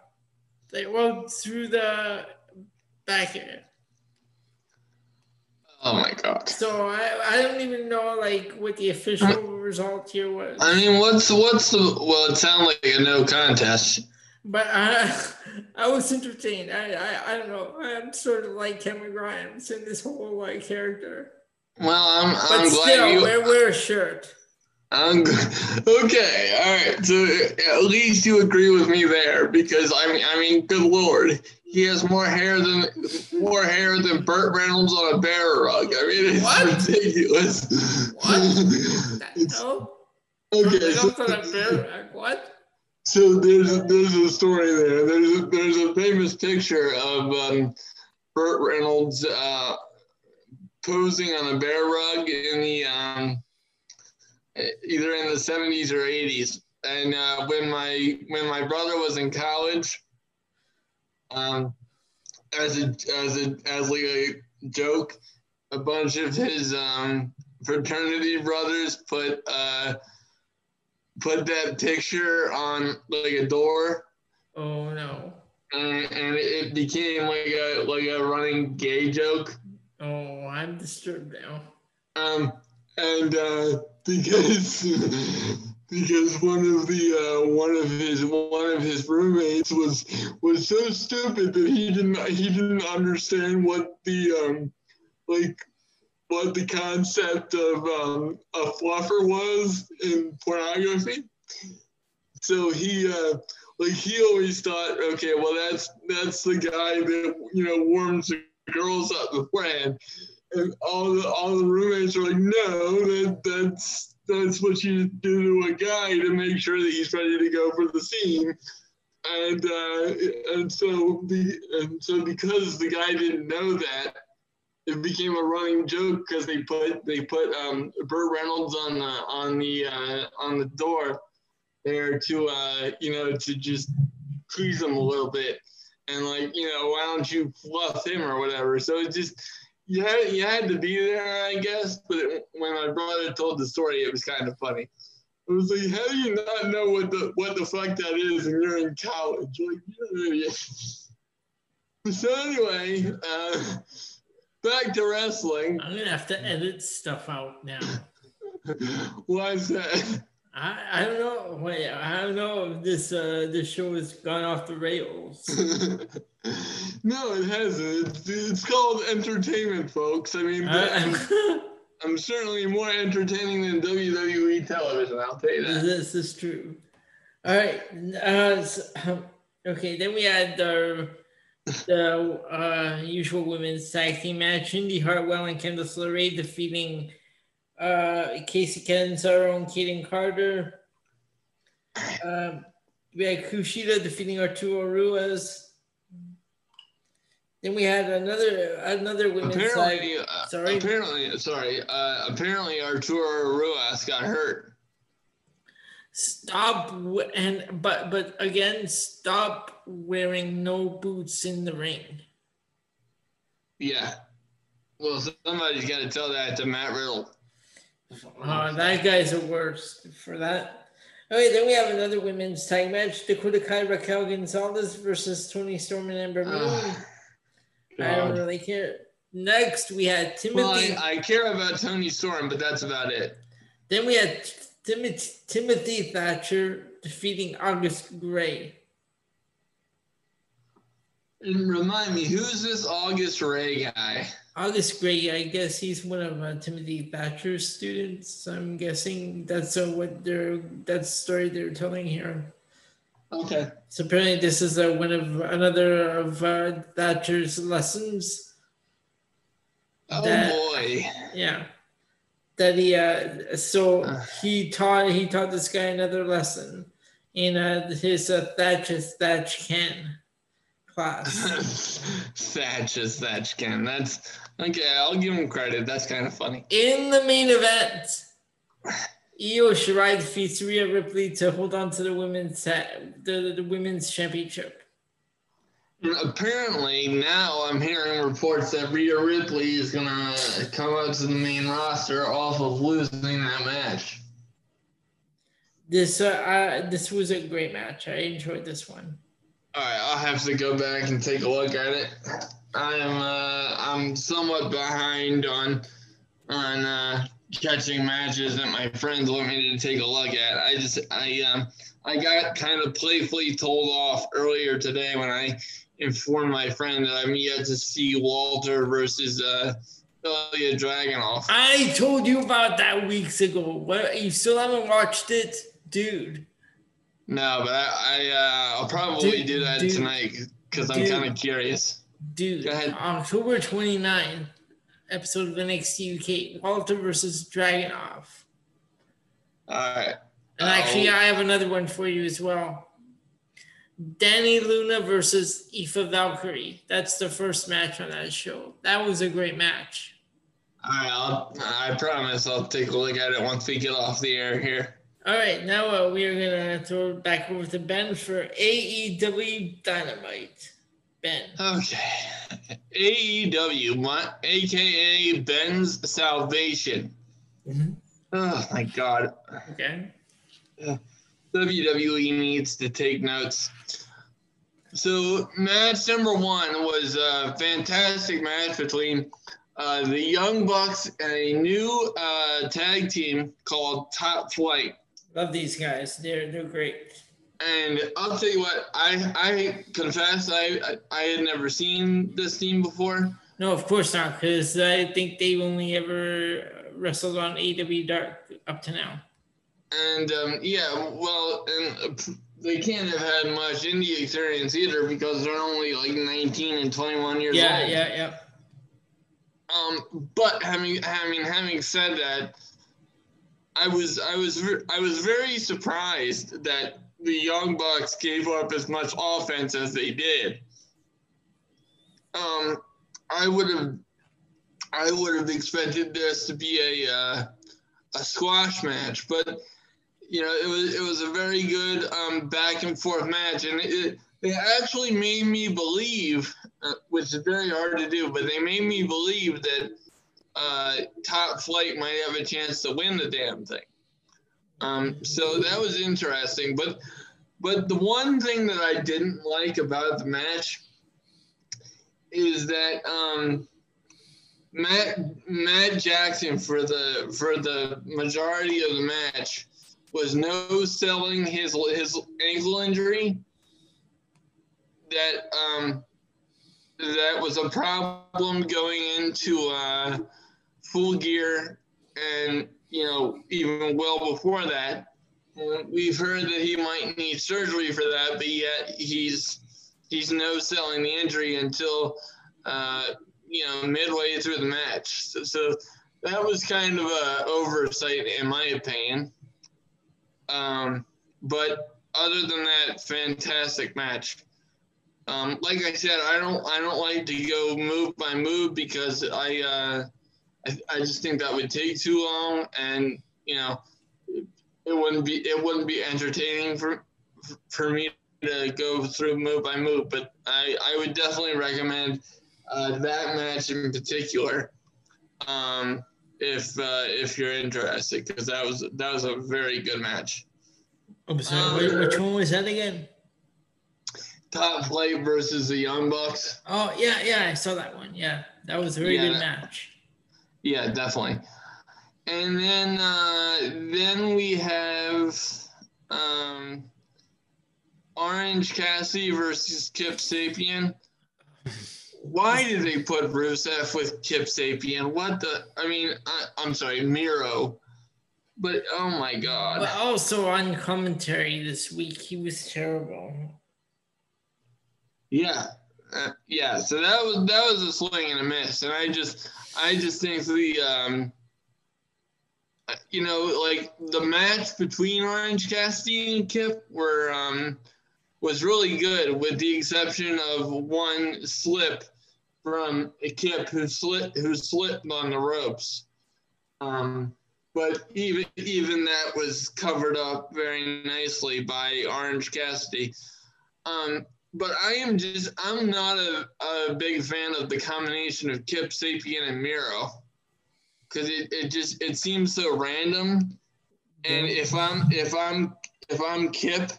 They well through the back end. Oh my god. So I, I don't even know like what the official result here was. I mean, what's what's the well? It sounded like a no contest. But I uh, I was entertained. I, I I don't know. I'm sort of like Cameron Grimes in this whole like character. Well, I'm but I'm still, glad you wear wear a shirt. I'm okay. All right. So uh, at least you agree with me there because I mean, I mean, good lord, he has more hair than more hair than Burt Reynolds on a bear rug. I mean, it's what? ridiculous. What? no. Okay. So, what? So there's there's a story there. There's a, there's a famous picture of um, Burt Reynolds uh, posing on a bear rug in the um, either in the 70s or 80s. And uh, when my when my brother was in college, um, as a as a as like a joke, a bunch of his um, fraternity brothers put uh, put that picture on like a door. Oh no! And, and it became like a like a running gay joke. Oh, I'm disturbed now. Um, and uh, because because one of the uh, one of his one of his roommates was was so stupid that he didn't he didn't understand what the um like what the concept of um, a fluffer was in pornography. So he uh, like he always thought, okay, well that's that's the guy that you know warms the girls up beforehand and all the all the roommates are like, no, that that's that's what you do to a guy to make sure that he's ready to go for the scene. And uh, and so the and so because the guy didn't know that, it became a running joke because they put they put um, Burt Reynolds on the on the uh, on the door there to uh, you know to just tease him a little bit and like you know why don't you fluff him or whatever. So it just you had, you had to be there, I guess. But it, when my brother told the story, it was kind of funny. It was like, how do you not know what the what the fuck that is, and you're in college? Like, you're an idiot. So anyway, uh, back to wrestling. I'm gonna have to edit stuff out now. Why is that? I, I don't know. Wait, I don't know if this uh this show has gone off the rails. no, it hasn't. It's, it's called entertainment, folks. I mean, I'm, I'm, certainly more entertaining than WWE television. I'll tell you that. This is true. All right. Uh, so, okay, then we had the the uh, usual women's tag team match: Indi Hartwell and Candice LeRae defeating uh, Kacy Catanzaro and Kayden Carter. Um, we had Kushida defeating Arturo Ruas. Then we had another another women's apparently, side. Uh, sorry, apparently, sorry. Uh, apparently, Arturo Ruas got hurt. Stop and but but again, stop wearing no boots in the ring. Yeah. Well, somebody's got to tell that to Matt Riddle. Oh, that guy's the worst for that. Okay, then we have another women's tag match: Dakota Kai, Raquel Gonzalez versus Toni Storm and Ember Moon. Oh, I don't really care. Next, we had Timothy. Well, I, I, care about Toni Storm, but that's about it. Then we had Timothy, Timothy Thatcher defeating August. And remind me, who's this August Ray guy? August Grey, I guess he's one of uh, Timothy Thatcher's students. I'm guessing that's uh, what they're that's story they're telling here. Okay. So apparently, this is uh, one of another of uh, Thatcher's lessons. Oh that, boy! Yeah, that he uh, so he taught he taught this guy another lesson in uh, his uh, Thatch as Thatch Can class. Thatch as Thatch Can. That's Okay, I'll give him credit. That's kind of funny. In the main event, Io Shirai defeats Rhea Ripley to hold on to the women's the, the women's championship. apparently, now I'm hearing reports that Rhea Ripley is gonna come up to the main roster off of losing that match. This uh, uh, this was a great match. I enjoyed this one. All right, I'll have to go back and take a look at it. I am uh, I'm somewhat behind on on uh, catching matches that my friends want me to take a look at. I just I um I got kind of playfully told off earlier today when I informed my friend that I'm yet to see Walter versus uh Ilya Dragunov. I told you about that weeks ago. What you still haven't watched it, dude? No, but I, I uh, I'll probably dude, do that dude, tonight because I'm kind of curious. Dude, October 29th, episode of NXT UK, Walter versus Dragunov. All right. And actually, I have another one for you as well. Dani Luna versus Aoife Valkyrie. That's the first match on that show. That was a great match. All right, I'll, I promise I'll take a look at it once we get off the air here. All right, now uh, we are going to throw it back over to Ben for AEW Dynamite. Ben. Okay. AEW, my, aka Ben's Salvation. Mm-hmm. Oh my God. Okay. Uh, WWE needs to take notes. So match number one was a fantastic match between uh, the Young Bucks and a new uh, tag team called Top Flight. Love these guys. They're they're great. And I'll tell you what, I I confess I I had never seen this team before. No, of course not, because I think they've only ever wrestled on AEW Dark up to now. And um, yeah, well, and uh, they can't have had much indie experience either because they're only like 19 and 21 years yeah, old. Yeah, yeah, yeah. Um, but having having having said that, I was I was I was very surprised that the Young Bucks gave up as much offense as they did. Um, I would have, I would have expected this to be a uh, a squash match, but you know it was it was a very good um, back and forth match, and it, it actually made me believe, uh, which is very hard to do, but they made me believe that uh, Top Flight might have a chance to win the damn thing. Um, so that was interesting. But but the one thing that I didn't like about the match is that um, Matt Matt Jackson for the for the majority of the match was no selling his his ankle injury. That um, that was a problem going into uh, full gear, and you know even well before that. We've heard that he might need surgery for that, but yet he's he's no selling the injury until uh, you know midway through the match. So, so that was kind of a oversight in my opinion. Um, but other than that, fantastic match. Um, like I said, I don't I don't like to go move by move because I, uh, I I just think that would take too long, and you know, it, wouldn't be it wouldn't be entertaining for for me to go through move by move. But I I would definitely recommend uh, that match in particular. Um, if uh, if you're interested, because that was that was a very good match. I'm sorry, um, which one was that again? Top Flight versus the Young Bucks. Oh yeah, yeah, I saw that one. Yeah, that was a very yeah, good match. Yeah, definitely. And then uh, then we have um, Orange Cassidy versus Kip Sabian. Why did they put Rusev with Kip Sabian? What the? I mean, I, am sorry, Miro. But oh my god. But also on commentary this week, he was terrible. Yeah, uh, yeah. So that was that was a swing and a miss, and I just I just think the um, you know, like the match between Orange Cassidy and Kip were um was really good, with the exception of one slip from Kip who slipped who slipped on the ropes. Um, but even even that was covered up very nicely by Orange Cassidy. Um, but I am just I'm not a, a big fan of the combination of Kip Sabian and Miro because it, it just it seems so random. And if I'm if I'm if I'm Kip,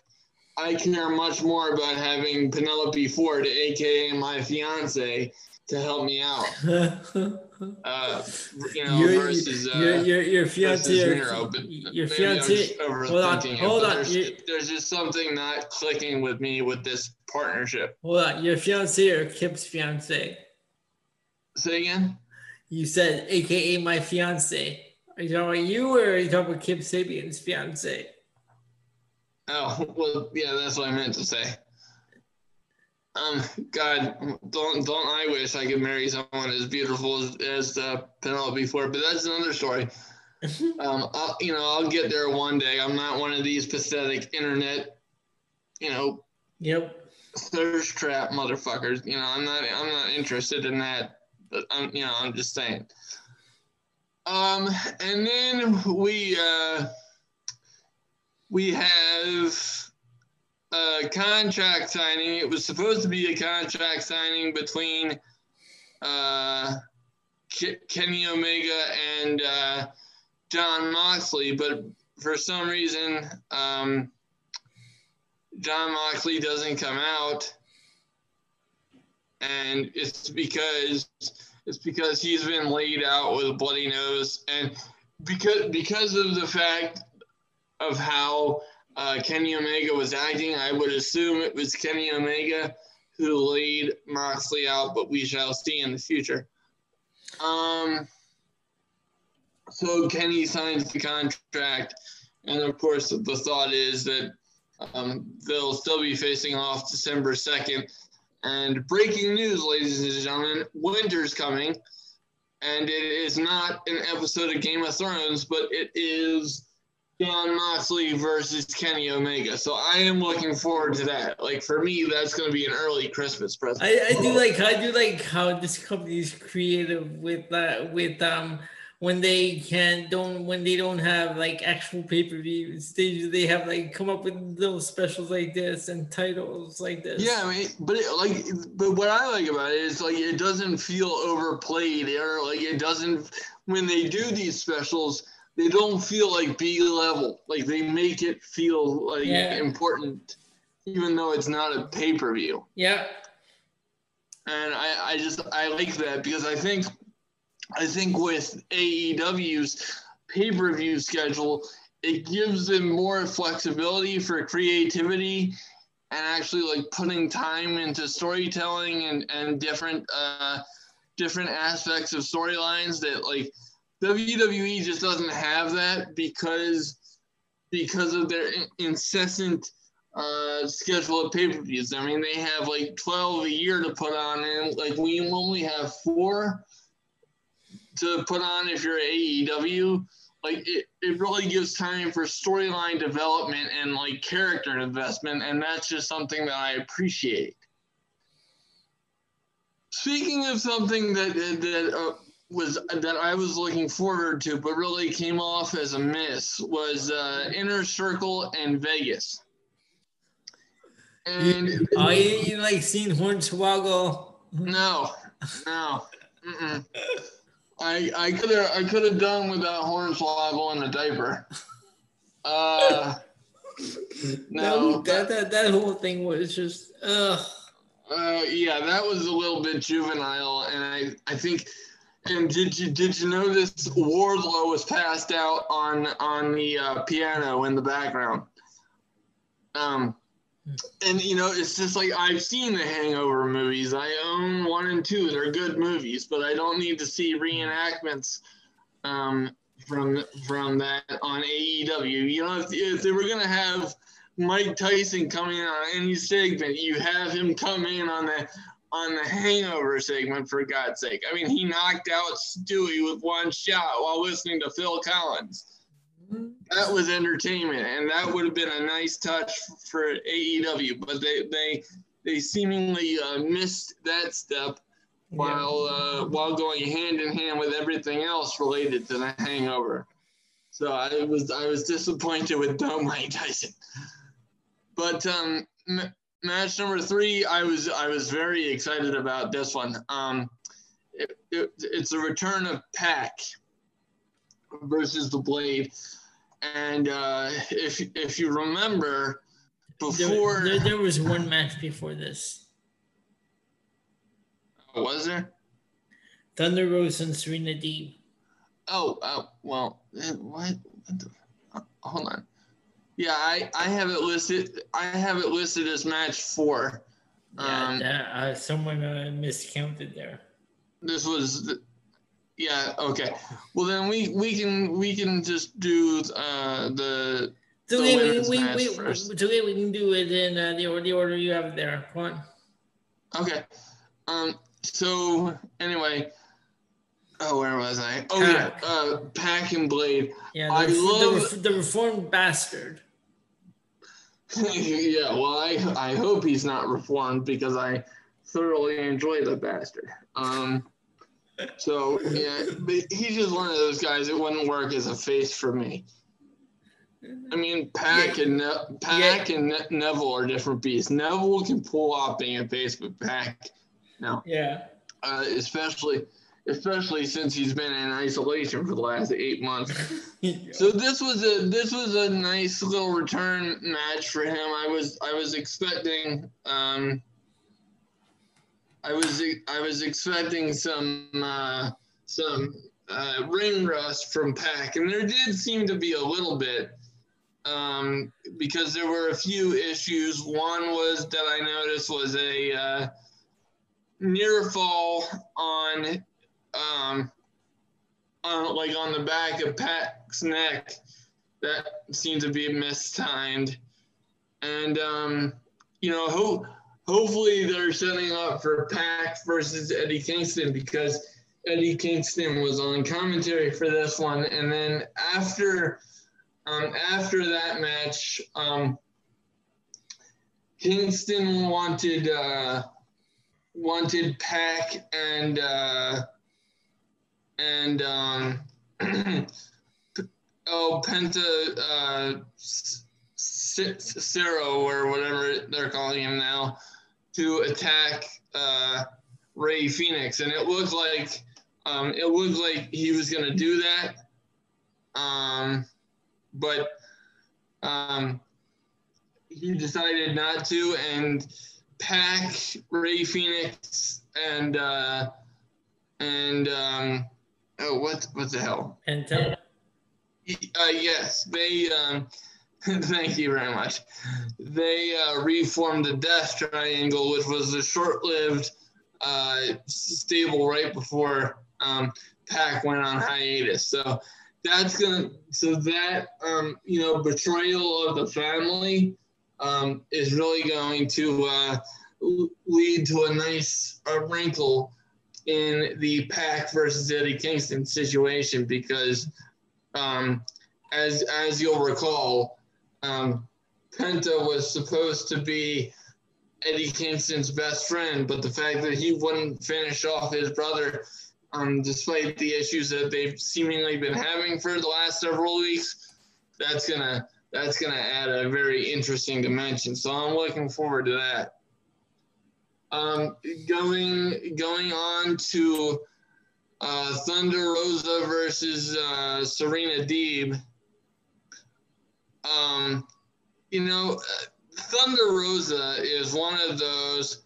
I care much more about having Penelope Ford, aka my fiance, to help me out. uh, you know, your, versus uh, your your, your fiance, Miro, your fiance. Hold on, hold on. There's, there's, just something not clicking with me with this partnership. Hold on, your fiance or Kip's fiance? Say again. You said, AKA my fiance. Are you talking about you or are you talking about Kip Sabian's fiance? Oh well, yeah, that's what I meant to say. Um, God, don't don't I wish I could marry someone as beautiful as, as uh, Penelope Ford, but that's another story. um, I'll, you know, I'll get there one day. I'm not one of these pathetic internet, you know, yep, thirst trap motherfuckers. You know, I'm not I'm not interested in that. But I'm you know I'm just saying. Um, and then we uh, we have a contract signing. It was supposed to be a contract signing between uh, Kenny Omega and uh, Jon Moxley, but for some reason, um, Jon Moxley doesn't come out, and it's because it's because he's been laid out with a bloody nose, and because because of the fact of how uh, Kenny Omega was acting. I would assume it was Kenny Omega who laid Moxley out, but we shall see in the future. Um, so Kenny signs the contract, and of course, the thought is that um, they'll still be facing off December 2nd. And breaking news, ladies and gentlemen, winter's coming, and it is not an episode of Game of Thrones, but it is Jon Moxley versus Kenny Omega. So I am looking forward to that. Like for me, that's going to be an early Christmas present. I, I do like I do like how this company is creative with uh, with um when they can don't when they don't have like actual pay per views. They they have like come up with little specials like this and titles like this. Yeah, I mean, but it, like, but what I like about it is like it doesn't feel overplayed or like it doesn't when they do these specials they don't feel like B level. Like they make it feel like yeah. important, even though it's not a pay per view. Yeah. And I, I just I like that because I think I think with AEW's pay per view schedule, it gives them more flexibility for creativity and actually like putting time into storytelling and and different uh different aspects of storylines that like WWE just doesn't have that because because of their incessant uh, schedule of pay per views. I mean, they have like 12 a year to put on, and like we only have four to put on if you're AEW. Like it, it really gives time for storyline development and like character investment, and that's just something that I appreciate. Speaking of something that that uh, was that I was looking forward to, but really came off as a miss, was uh, Inner Circle and Vegas. And oh, you, you like seeing Hornswoggle? No, no. Mm-mm. I I could have I could have done without Hornswoggle in a diaper. Uh, no, that, that that whole thing was just ugh. Uh, yeah, that was a little bit juvenile, and I I think. And did you did you notice Wardlow was passed out on on the uh, piano in the background? Um, and you know, it's just like I've seen the Hangover movies. I own one and two. They're good movies, but I don't need to see reenactments um, from from that on AEW. You know, if, if they were gonna have Mike Tyson coming in on any segment, you have him come in on the on the Hangover segment for God's sake. I mean, he knocked out Stewie with one shot while listening to Phil Collins that was entertainment, and that would have been a nice touch for AEW. But they they they seemingly uh, missed that step while uh, while going hand in hand with everything else related to the Hangover. So I was I was disappointed with Dome Mike Tyson. But um, m- match number three, I was I was very excited about this one. Um, it, it, it's a return of Pac versus the Blade. And uh, if if you remember, before there, there, there, was one match before this. Oh, was there? Thunder Rosa and Serena Deeb. Oh, uh, well, eh, what? what the, uh, hold on. Yeah, I, I have it listed. I have it listed as match four. Yeah, um, that, uh, someone uh, miscounted there. This was yeah. Okay. Well, then we we can we can just do uh, the. So the we, we, we, first. okay, we can do it in uh, the, the order you have there. Come on. Okay. Um. So anyway. Oh, where was I? Oh Pac. yeah, uh, Pac and Blade. Yeah, I love the, the reformed bastard. yeah, well, I I hope he's not reformed because I thoroughly enjoy the bastard. Um, so yeah, he's just one of those guys that wouldn't work as a face for me. I mean, Pac yeah. and ne- Pac yeah. and ne- Neville are different beasts. Neville can pull off being a face, but Pac, no. Yeah. Uh, especially, especially since he's been in isolation for the last eight months. yeah. So this was a this was a nice little return match for him. I was I was expecting. Um, I was I was expecting some uh, some uh, ring rust from Pac, and there did seem to be a little bit um, because there were a few issues. One was that I noticed was a uh, near fall on um, on like on the back of Pac's neck that seemed to be mistimed, and um, you know who hopefully they're setting up for Pac versus Eddie Kingston because Eddie Kingston was on commentary for this one, and then after um, after that match, um, Kingston wanted uh, wanted Pac and uh, and um, oh Penta uh, Cero or whatever they're calling him now to attack uh, Rey Fenix, and it looked like um, it looked like he was going to do that, um, but um, he decided not to, and Pac Rey Fenix and uh, and um, oh what what the hell? Penta. Uh, yes, they. Um, thank you very much. They uh, reformed the Death Triangle, which was a short-lived uh, stable right before um, PAC went on hiatus. So that's gonna. So that um, you know betrayal of the family um, is really going to uh, lead to a nice uh, wrinkle in the PAC versus Eddie Kingston situation because, um, as as you'll recall, um, Penta was supposed to be Eddie Kingston's best friend, but the fact that he wouldn't finish off his brother, um, despite the issues that they've seemingly been having for the last several weeks, that's gonna that's gonna add a very interesting dimension. So I'm looking forward to that. Um, going going on to uh, Thunder Rosa versus uh, Serena Deeb. Um, you know, uh, Thunder Rosa is one of those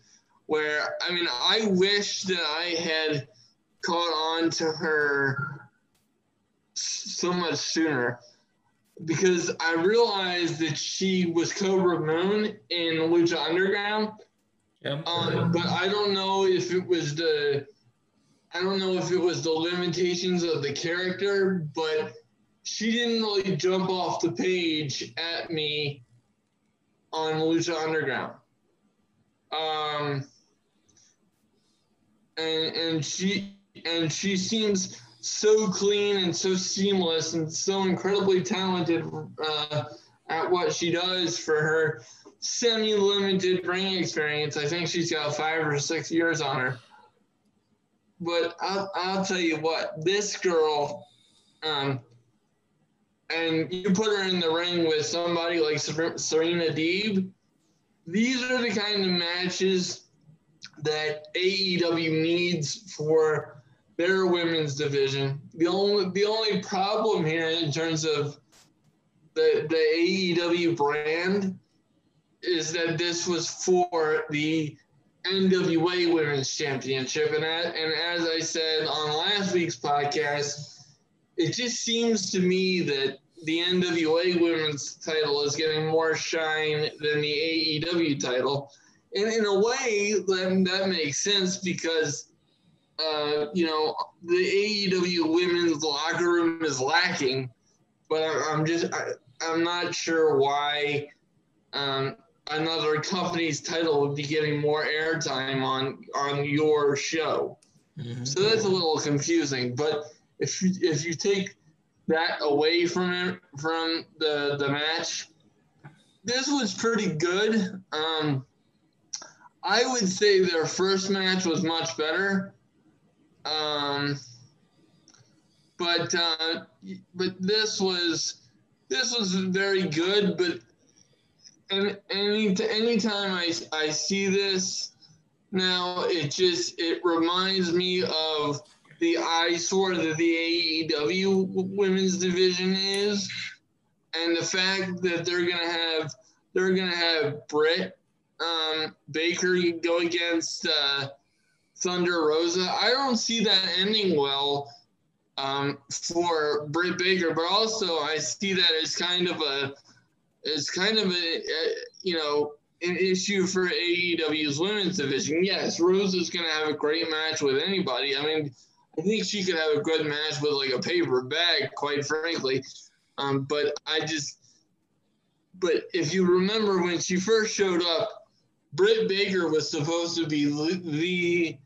where I mean, I wish that I had caught on to her so much sooner because I realized that she was Kobra Moon in Lucha Underground Yep. Um, but I don't know if it was the, I don't know if it was the limitations of the character, but she didn't really jump off the page at me on Lucha Underground. Um, and and she and she seems so clean and so seamless and so incredibly talented uh, at what she does for her semi-limited ring experience. I think she's got five or six years on her. But I'll, I'll tell you what, this girl, um, and you put her in the ring with somebody like Serena Deeb, these are the kind of matches that AEW needs for their women's division. The only the only problem here in terms of the the AEW brand is that this was for the NWA Women's Championship, and and as I said on last week's podcast, it just seems to me that the NWA Women's title is getting more shine than the AEW title, and in a way, then that makes sense because. Uh, you know, the AEW women's locker room is lacking, but I'm just, I, I'm not sure why um, another company's title would be getting more airtime on on your show. Mm-hmm. So that's a little confusing. But if you if you take that away from it from the the match, this was pretty good. Um, I would say their first match was much better. Um, but uh, but this was this was very good. But and any anytime I I see this now, it just it reminds me of the eyesore that the AEW women's division is, and the fact that they're gonna have they're gonna have Britt um, Baker go against uh, Thunder Rosa. I don't see that ending well um, for Britt Baker, but also I see that as kind of a is kind of a, a, you know an issue for AEW's women's division. Yes, Rose is going to have a great match with anybody. I mean, I think she could have a good match with like a paper bag, quite frankly. Um, but I just, but if you remember when she first showed up, Britt Baker was supposed to be the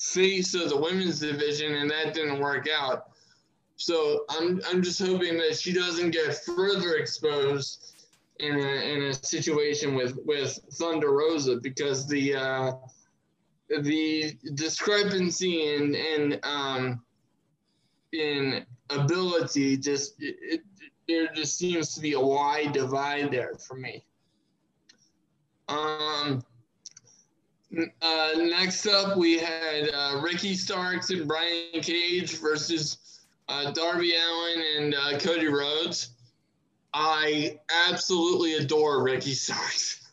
face of the women's division, and that didn't work out. So I'm I'm just hoping that she doesn't get further exposed in a, in a situation with with Thunder Rosa because the uh, the discrepancy in in um, in ability just it, it, there just seems to be a wide divide there for me. Um, uh, next up, we had uh, Ricky Starks and Brian Cage versus uh, Darby Allin and uh, Cody Rhodes. I absolutely adore Ricky Starks.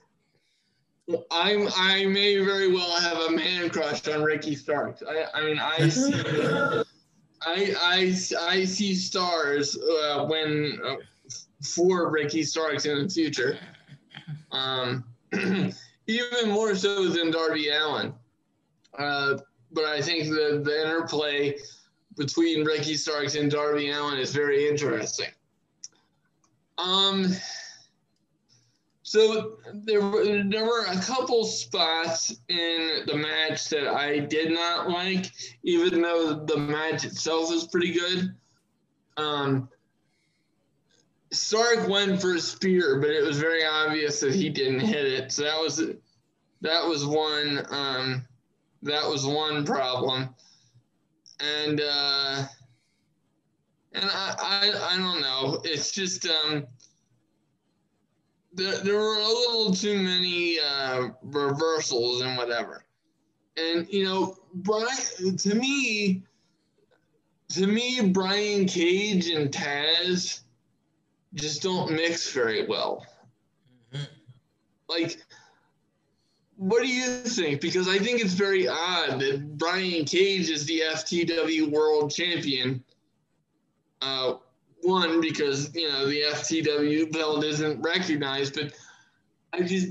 I'm I may very well have a man crush on Ricky Starks. I, I mean I see I, I I see stars uh, when uh, for Ricky Starks in the future. Um, even more so than Darby Allin. Uh, but I think the, the interplay between Ricky Starks and Darby Allin is very interesting. Um, so there were, there were a couple spots in the match that I did not like, even though the match itself was pretty good. Um, Stark went for a spear, but it was very obvious that he didn't hit it. So that was that was one um, that was one problem, and uh, and I, I I don't know. It's just um, there, there were a little too many uh, reversals and whatever. And you know, Brian, to me, to me, Brian Cage and Taz just don't mix very well. Mm-hmm. Like, what do you think? Because I think it's very odd that Brian Cage is the FTW World Champion. Uh, one because you know the FTW belt isn't recognized, but I just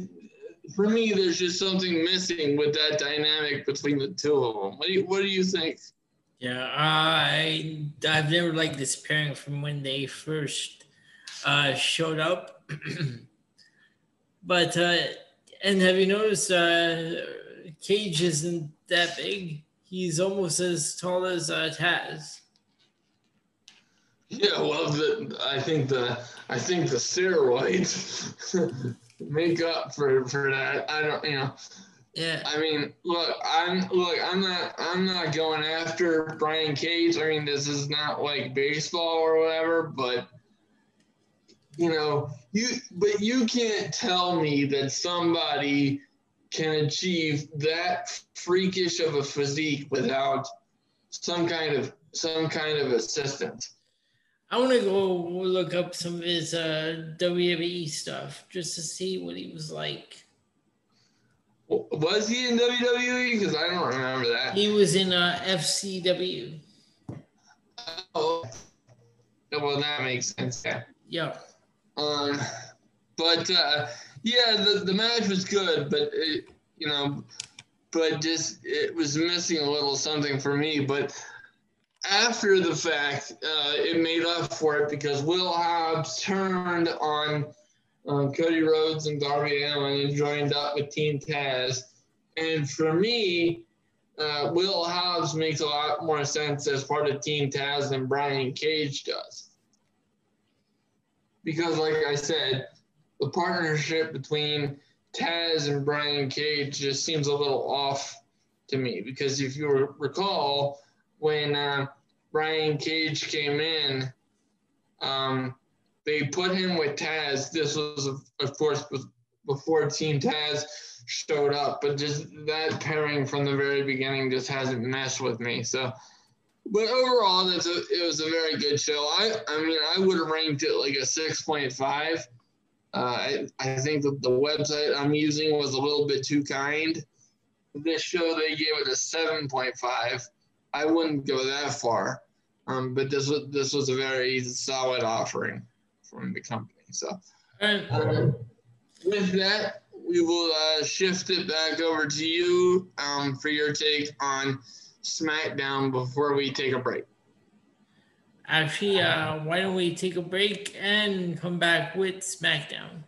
for me there's just something missing with that dynamic between the two of them. What do you What do you think? Yeah, I I've never liked this pairing from when they first uh, showed up, but uh, and have you noticed uh, Cage isn't that big? He's almost as tall as uh, Taz. Yeah, well, the, I think the I think the steroids make up for for that. I don't, you know. Yeah. I mean, look, I'm look, I'm not I'm not going after Brian Cage. I mean, this is not like baseball or whatever, but you know, you but you can't tell me that somebody can achieve that freakish of a physique without some kind of some kind of assistance. I want to go look up some of his uh, WWE stuff just to see what he was like. Was he in WWE? Because I don't remember that. He was in uh, FCW. Oh, well, that makes sense. Yeah. Yeah. Um, but uh, yeah, the the match was good, but it, you know, but just it was missing a little something for me. But after the fact, uh, it made up for it because Will Hobbs turned on um, Cody Rhodes and Darby Allin and joined up with Team Taz. And for me, uh, Will Hobbs makes a lot more sense as part of Team Taz than Brian Cage does. Because, like I said, the partnership between Taz and Brian Cage just seems a little off to me. Because if you recall, when uh, Brian Cage came in, um, they put him with Taz. This was, of course, before Team Taz showed up, but just that pairing from the very beginning just hasn't meshed with me. So, but overall, a, it was a very good show. I, I mean, I would have ranked it like a 6.5. Uh, I, I think that the website I'm using was a little bit too kind. This show, they gave it a 7.5. I wouldn't go that far, um, but this was this was a very solid offering from the company. So, um, with that, we will uh, shift it back over to you um, for your take on SmackDown before we take a break. Actually, uh, why don't we take a break and come back with SmackDown?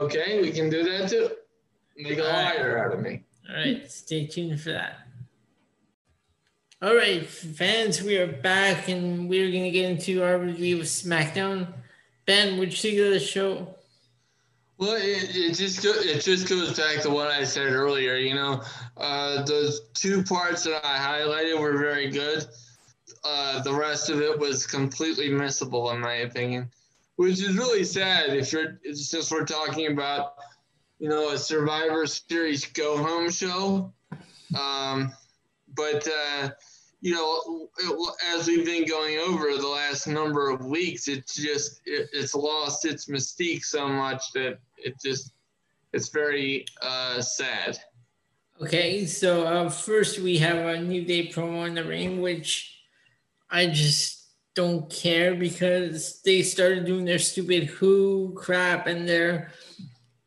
Okay, we can do that too. Make a liar out of me. All right, stay tuned for that. All right, fans, we are back and we're going to get into our review of SmackDown. Ben, would you think of the show? Well, it, it just it just goes back to what I said earlier. You know, uh, those two parts that I highlighted were very good. Uh, the rest of it was completely missable, in my opinion, which is really sad. If you're, just we're talking about, you know, a Survivor Series go home show. Um, but uh, you know, as we've been going over the last number of weeks, it's just it, it's lost its mystique so much that it just it's very uh, sad. Okay, so uh, first we have a New Day promo in the ring, which I just don't care because they started doing their stupid who crap and their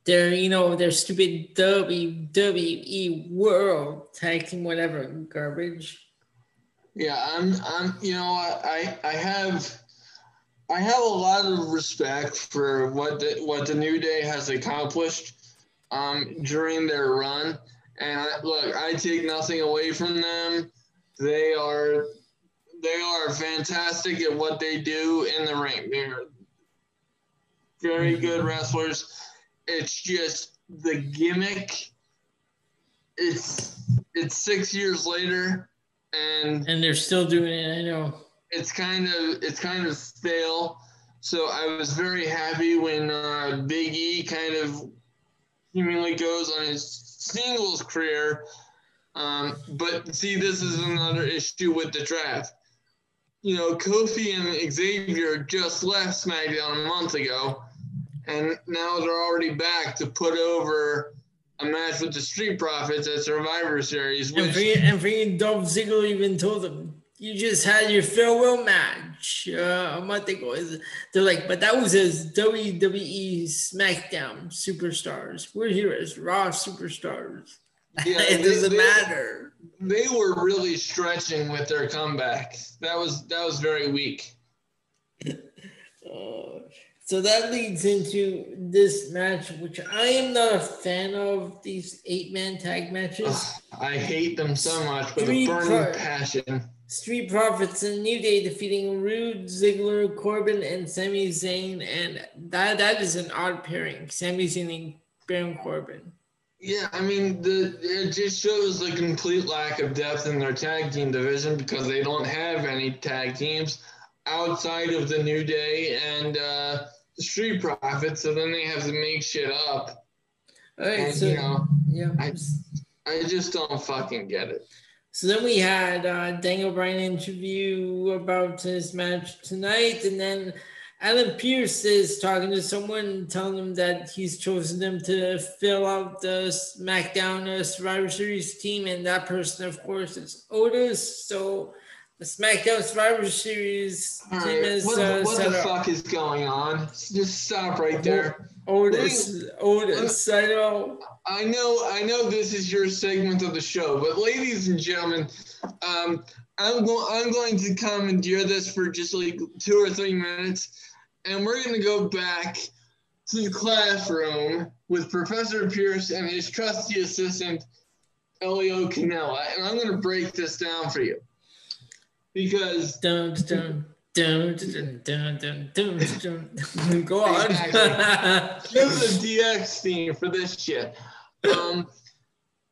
their you know their stupid WWE World Tag Team whatever garbage. Yeah, I'm I'm you know I I have I have a lot of respect for what the, what the New Day has accomplished um, during their run. And I, look, I take nothing away from them. They are they are fantastic at what they do in the ring. They're very mm-hmm. good wrestlers. It's just the gimmick. It's it's six years later, and and they're still doing it. I know it's kind of it's kind of stale. So I was very happy when uh, Big E kind of seemingly goes on his singles career. Um, but see, this is another issue with the draft. You know, Kofi and Xavier just left SmackDown a month ago, and now they're already back to put over a match with the Street Profits at Survivor Series. Which, and, freaking, and freaking Dolph Ziggler even told them you just had your farewell match uh, a month ago. They're like, but that was as WWE SmackDown superstars. We're here as Raw superstars. Yeah, it doesn't they, matter. They were really stretching with their comeback. That was that was very weak. uh, so that leads into this match, which I am not a fan of these eight man tag matches. I hate them so much with Street a burning passion. Street Profits and New Day defeating Roode, Ziggler, Corbin, and Sami Zayn, and that that is an odd pairing. Sami Zayn and Baron Corbin. Yeah, I mean, the it just shows the complete lack of depth in their tag team division because they don't have any tag teams outside of the New Day and uh, Street Profits. So then they have to make shit up. All right, and, so you know, yeah, I, I just don't fucking get it. So then we had uh, Daniel Bryan interview about his match tonight, and then Adam Pierce is talking to someone, telling them that he's chosen them to fill out the SmackDown uh, Survivor Series team, and that person, of course, is Otis. So the SmackDown Survivor Series team is what, uh, what the fuck is going on? Just stop right there. Otis, Otis, I know. I know, I know. This is your segment of the show, but ladies and gentlemen, um, I'm going, I'm going to commandeer this for just like two or three minutes, and we're going to go back to the classroom with Professor Pierce and his trusty assistant Elio Canella, and I'm going to break this down for you because. Dun, dun. Dun, dun, dun, dun, dun, dun. Go on. Give the DX theme for this shit. Um,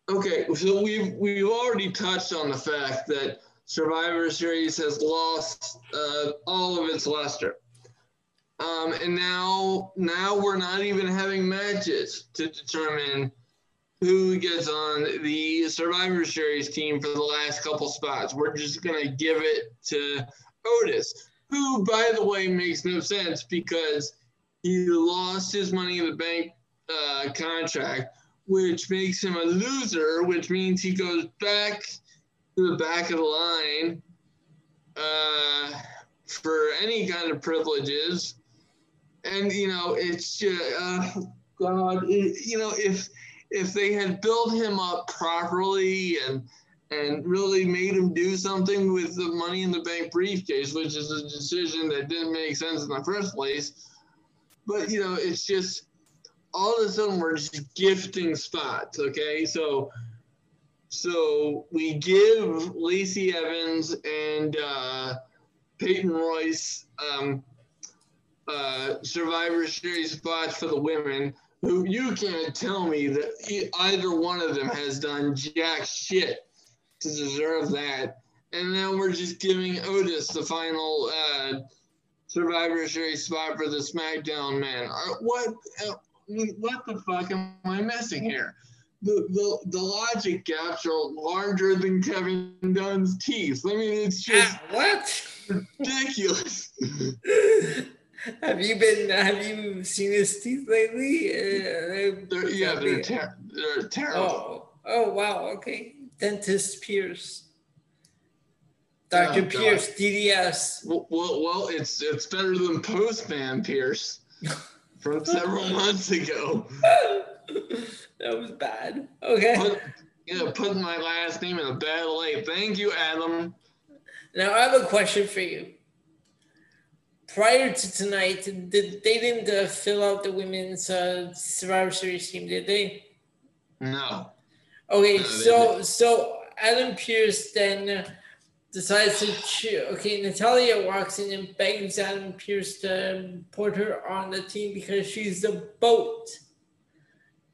okay, so we've we've already touched on the fact that Survivor Series has lost uh, all of its luster. Um, and now now we're not even having matches to determine who gets on the Survivor Series team for the last couple spots. We're just gonna give it to Otis who, by the way, makes no sense because he lost his money in the bank uh, contract, which makes him a loser, which means he goes back to the back of the line uh, for any kind of privileges. And, you know, it's uh, God, it, you know, if if they had built him up properly and – and really made him do something with the money in the bank briefcase, which is a decision that didn't make sense in the first place. But you know, it's just all of a sudden we're just gifting spots. Okay, so so we give Lacey Evans and uh, Peyton Royce um, uh, Survivor Series spots for the women. Who you can't tell me that either one of them has done jack shit to deserve that. And then we're just giving Otis the final uh, Survivor Series spot for the SmackDown man. Uh, what? Uh, what the fuck am I missing here? The, the, the logic gaps are larger than Kevin Dunn's teeth. I mean, it's just uh, what ridiculous. have you been? Have you seen his teeth lately? Uh, they're, yeah, they're, ter- they're terrible. Oh, oh wow. Okay dentist Pierce. Dr. Oh, Pierce, God. DDS. Well, well, well, it's it's better than Postman Pierce from several months ago. that was bad. Okay. Put, yeah, putting my last name in a bad light. Thank you, Adam. Now I have a question for you. Prior to tonight, did they didn't uh, fill out the women's uh, Survivor Series team? Did they? No. Okay, no, so so Adam Pierce then decides to choose. Okay, Natalya walks in and begs Adam Pierce to put her on the team because she's the boat.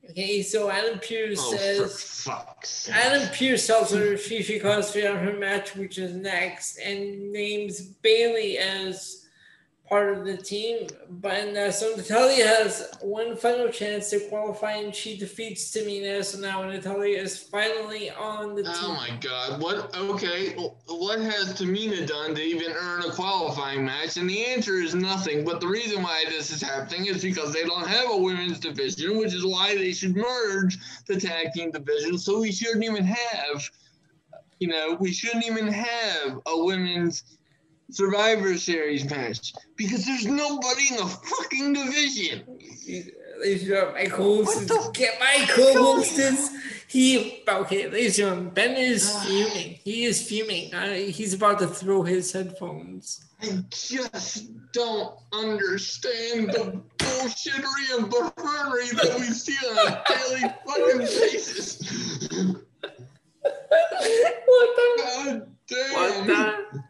Okay, so Adam Pierce oh, says Adam Pierce tells her she should concentrate on her match, which is next, and names Bayley as part of the team. But uh, so Natalya has one final chance to qualify, and she defeats Tamina. So now Natalya is finally on the oh team. Oh my God! What? Okay, what has Tamina done to even earn a qualifying match? And the answer is nothing. But the reason why this is happening is because they don't have a women's division, which is why they should merge the tag team division. So we shouldn't even have. You know, we shouldn't even have a women's Survivor Series match because there's nobody in the fucking division. Ladies and Michael Holston's get Michael Holston's. He okay, ladies and gentlemen, Ben is fuming. He is fuming. Uh, he's about to throw his headphones. I just don't understand the bullshittery and buffoonery that we see on a daily fucking basis. what the? God damn. What the?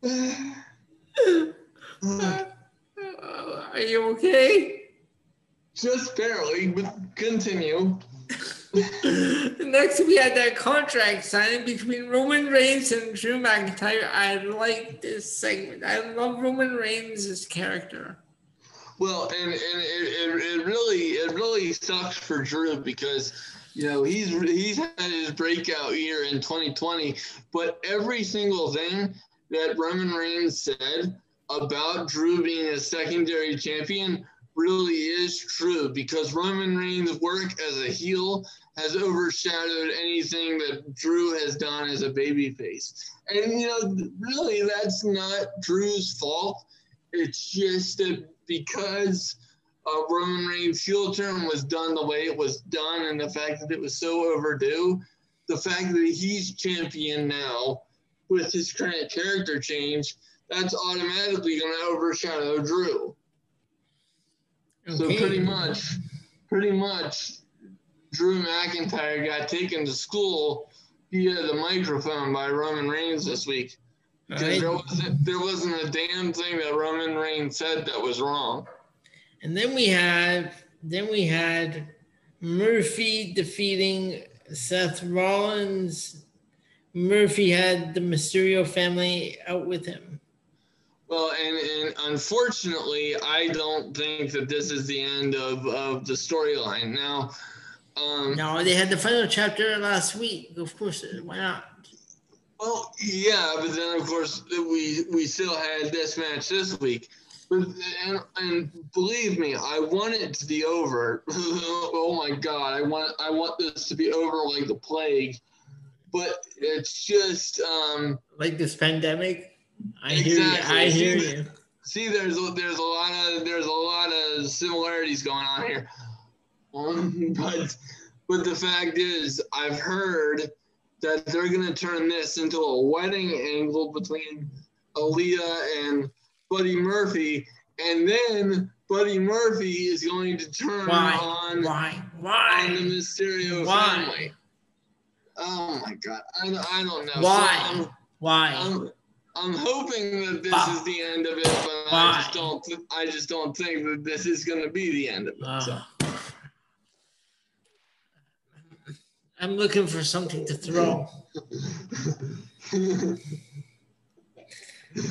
Are you okay? Just barely, but continue. Next, we had that contract signing between Roman Reigns and Drew McIntyre. I like this segment. I love Roman Reigns' character. Well, and, and it, it, it really it really sucks for Drew because you know he's he's had his breakout year in 2020, but every single thing that Roman Reigns said about Drew being a secondary champion really is true because Roman Reigns' work as a heel has overshadowed anything that Drew has done as a babyface. And, you know, really, that's not Drew's fault. It's just that because uh, Roman Reigns' heel turn was done the way it was done and the fact that it was so overdue, the fact that he's champion now with his current character change, that's automatically going to overshadow Drew. Okay. So pretty much, pretty much, Drew McIntyre got taken to school via the microphone by Roman Reigns this week. Right. there, wasn't, there wasn't a damn thing that Roman Reigns said that was wrong. And then we had then we had Murphy defeating Seth Rollins Murphy had the Mysterio family out with him. Well, and, and unfortunately, I don't think that this is the end of, of the storyline. Now, um, no, they had the final chapter last week. Of course, why not? Well, yeah, but then of course we we still had this match this week. But and, and believe me, I want it to be over. oh my god, I want I want this to be over like the plague but it's just um, like this pandemic. I exactly. hear you. I hear see, you. See, there's there's a lot of there's a lot of similarities going on here, um, but but the fact is, I've heard that they're going to turn this into a wedding angle between Aalyah and Buddy Murphy, and then Buddy Murphy is going to turn Why? on Why? Why? on the Mysterio Why? family. Oh my god, I, I don't know. Why? So I'm, Why? I'm, I'm hoping that this Why? is the end of it, but Why? I just don't. I just don't think that this is going to be the end of it. Uh, so. I'm looking for something to throw.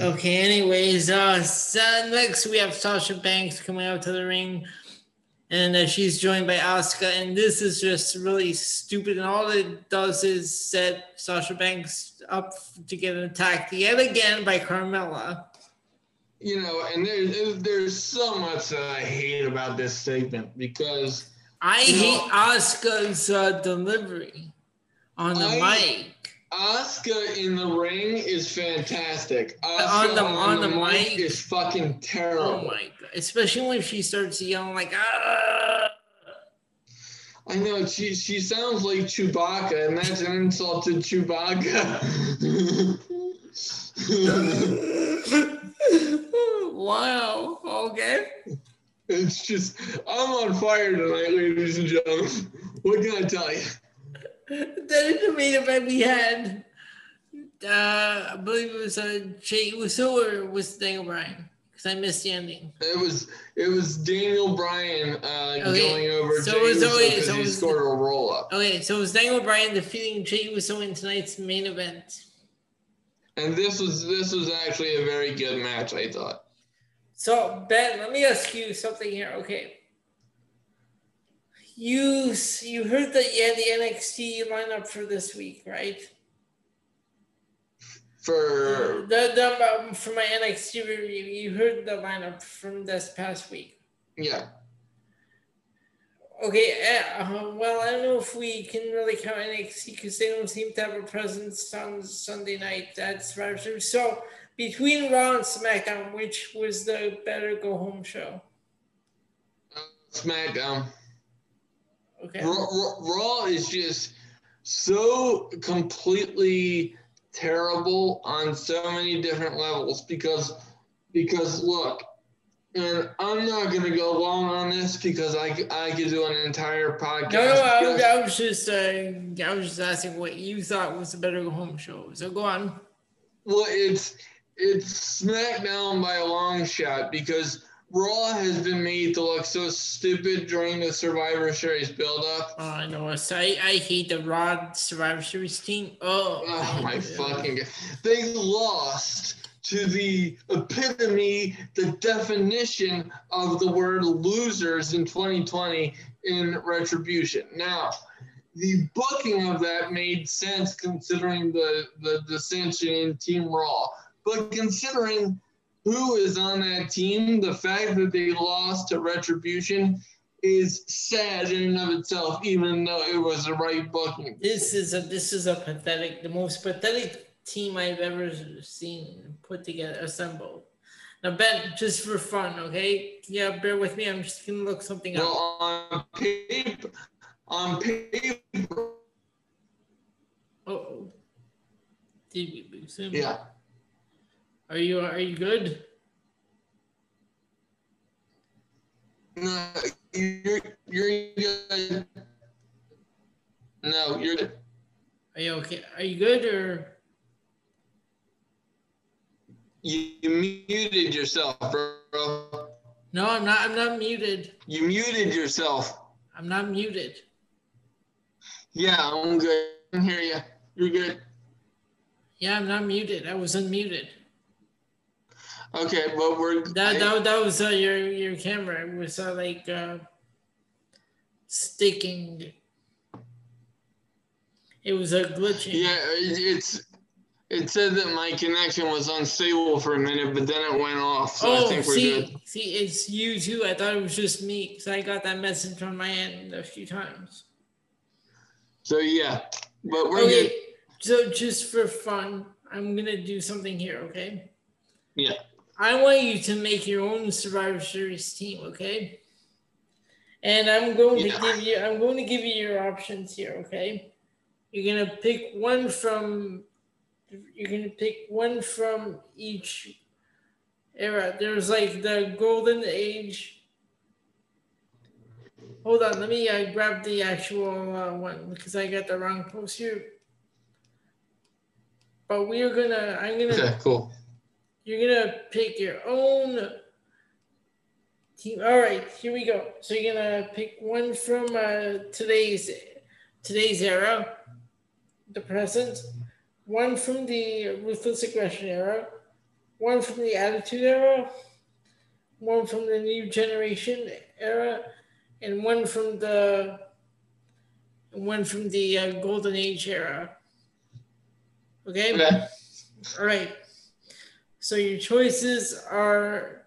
okay. Anyways, uh, so next we have Sasha Banks coming out to the ring and uh, she's joined by Asuka, and this is just really stupid. And all it does is set Sasha Banks up to get attacked yet again by Carmella. You know, and there's there's so much that I hate about this segment because I hate know, Asuka's uh, delivery on the I, mic. Asuka in the ring is fantastic. Asuka On the- on the mic? is fucking terrible. Oh my god! Especially when she starts yelling like ah. I know she she sounds like Chewbacca, and that's an insult to Chewbacca. wow. Okay. it's just I'm on fire tonight, ladies and gentlemen. What can I tell you? That is the main event we had. Uh, I believe it was uh, Jey Uso or was Daniel Bryan because I missed the ending. It was it was Daniel Bryan uh, Okay, going over so it was Uso always- 'cause so he was- scored a roll up, Okay, so it was Daniel Bryan defeating Jey Uso in tonight's main event. and this was this was actually a very good match. I thought. So Ben, let me ask you something here. Okay. You you heard that yeah, the NXT lineup for this week, right? For The, the um, for my NXT review, you heard the lineup from this past week. yeah, Okay, uh, well, I don't know if we can really count NXT because they don't seem to have a presence on Sunday night at Survivor Series. So, between Raw and SmackDown, which was the better go home show? SmackDown. Okay. Raw, Raw, is just so completely terrible on so many different levels because because look and I'm not gonna go long on this because I, I could do an entire podcast. No, no, I was, just- I was just, uh, I was just asking what you thought was the better home show. So go on. Well, it's it's SmackDown by a long shot because Raw has been made to look so stupid during the Survivor Series build-up. Oh, I know. So I, I hate the Raw Survivor Series team. Oh, Oh my fucking god! They lost to the epitome, the definition of the word losers in 2020 in Retribution. Now, the booking of that made sense considering the the dissension in Team Raw, but considering who is on that team, the fact that they lost to Retribution is sad in and of itself, even though it was the right booking. This is a this is a pathetic, the most pathetic team I've ever seen put together, assembled. Now, Ben, just for fun, okay? Yeah, bear with me. I'm just gonna look something up. Well, on paper, on paper, Oh, did we lose him? yeah. Are you are you good? No, you're you're good. No, you're good. Are you okay? Are you good or? You, you muted yourself, bro. No, I'm not. I'm not muted. You muted yourself. I'm not muted. Yeah, I'm good. I can hear you. You're good. Yeah, I'm not muted. I was unmuted. Okay, but we're That I- that, that was uh, your your camera. It was uh, like uh, sticking. It was a glitching. yeah. it- It's it said that my connection was unstable for a minute, but then it went off. So I oh, think we're see, good. see, it's you too. I thought it was just me because I got that message on my end a few times. So yeah, but we're okay, good. so just for fun, I'm gonna do something here. Okay. Yeah. I want you to make your own Survivor Series team, okay? And I'm going to give you I'm going to give you your options here, okay? You're gonna pick one from you're gonna pick one from each era. There's like the golden age. Hold on, let me uh, grab the actual uh, one because I got the wrong post here. But we are gonna I'm gonna Okay, cool. You're gonna pick your own team. All right, here we go. So you're gonna pick one from uh, today's today's era, the present, one from the ruthless aggression era, one from the attitude era, one from the new generation era, and one from the one from the uh, golden age era. Okay. Okay. All right. So your choices are.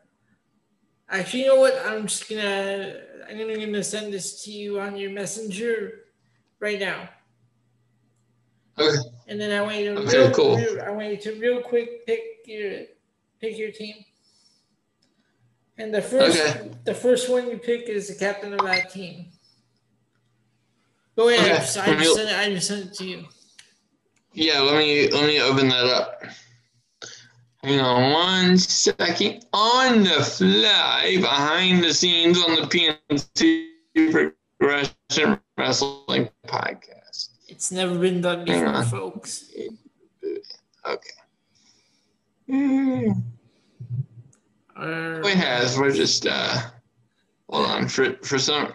Actually, you know what? I'm just gonna. I'm gonna, gonna send this to you on your messenger right now. Okay. And then I want you to Okay, real, cool. real- I want you to real quick pick your pick your team. And the first Okay. the first one you pick is the captain of that team. Go ahead. Okay. I just, I just sent it, I just sent it to you. Yeah, let me let me open that up. Hang on one second. On the fly, behind the scenes on the PNC Progression Wrestling Podcast. It's never been done before, folks. Okay. Mm, Or- It has. We're just uh hold on. For for some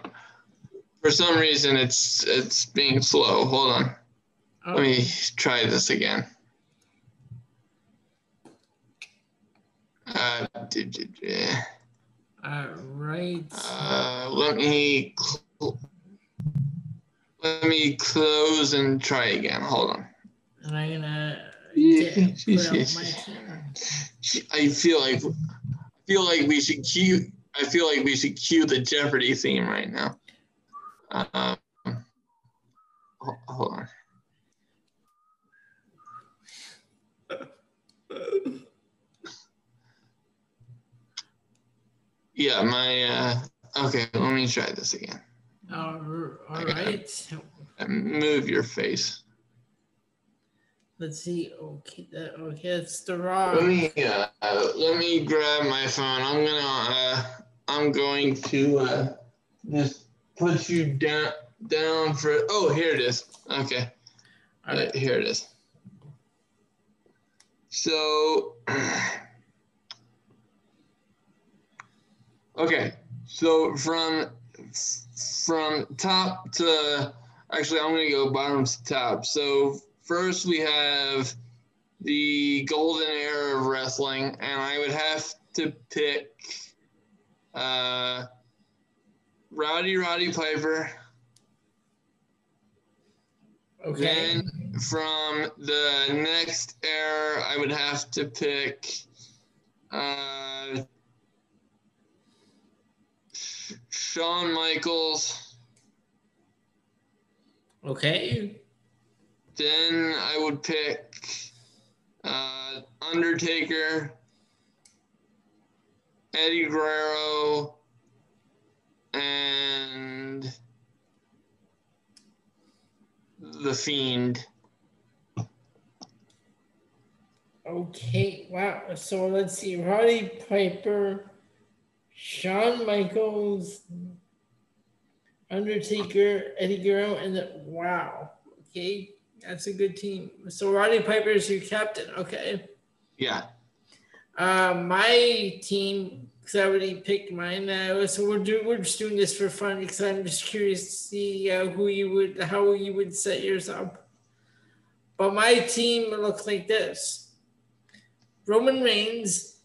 for some reason it's it's being slow. Hold on. oh, Let me try this again. Uh, all right. uh, let me let me close and try again. Hold on. and I'm gonna Yeah, get, put yes, out yes, my yes. team. I feel like I feel like we should cue. I feel like we should cue the Jeopardy theme right now. Um, hold on. Yeah, my. Uh, okay, let me try this again. All, all I got it. right. Uh, Move your face. Let's see. Okay, that, okay, that's the rock. Let me uh, uh, let me grab my phone. I'm gonna uh, I'm going to uh, just put you down down for. Oh, here it is. Okay, All Uh, here it is. So, okay, so from from top to actually, I'm gonna go bottom to top. So first we have the golden era of wrestling, and I would have to pick uh, Rowdy Roddy Piper. Okay. Then from the next era, I would have to pick uh, Shawn Michaels. Okay. Then I would pick uh, Undertaker, Eddie Guerrero, and The Fiend. Okay. Wow. So let's see. Roddy Piper, Shawn Michaels, Undertaker, Eddie Guerrero, and the, wow. Okay. That's a good team. So Roddy Piper is your captain. Okay. Yeah. Uh, my team, because I already picked mine. Uh, so we're do, we're just doing this for fun because I'm just curious to see uh, who you would how you would set yours up. But my team looks like this: Roman Reigns,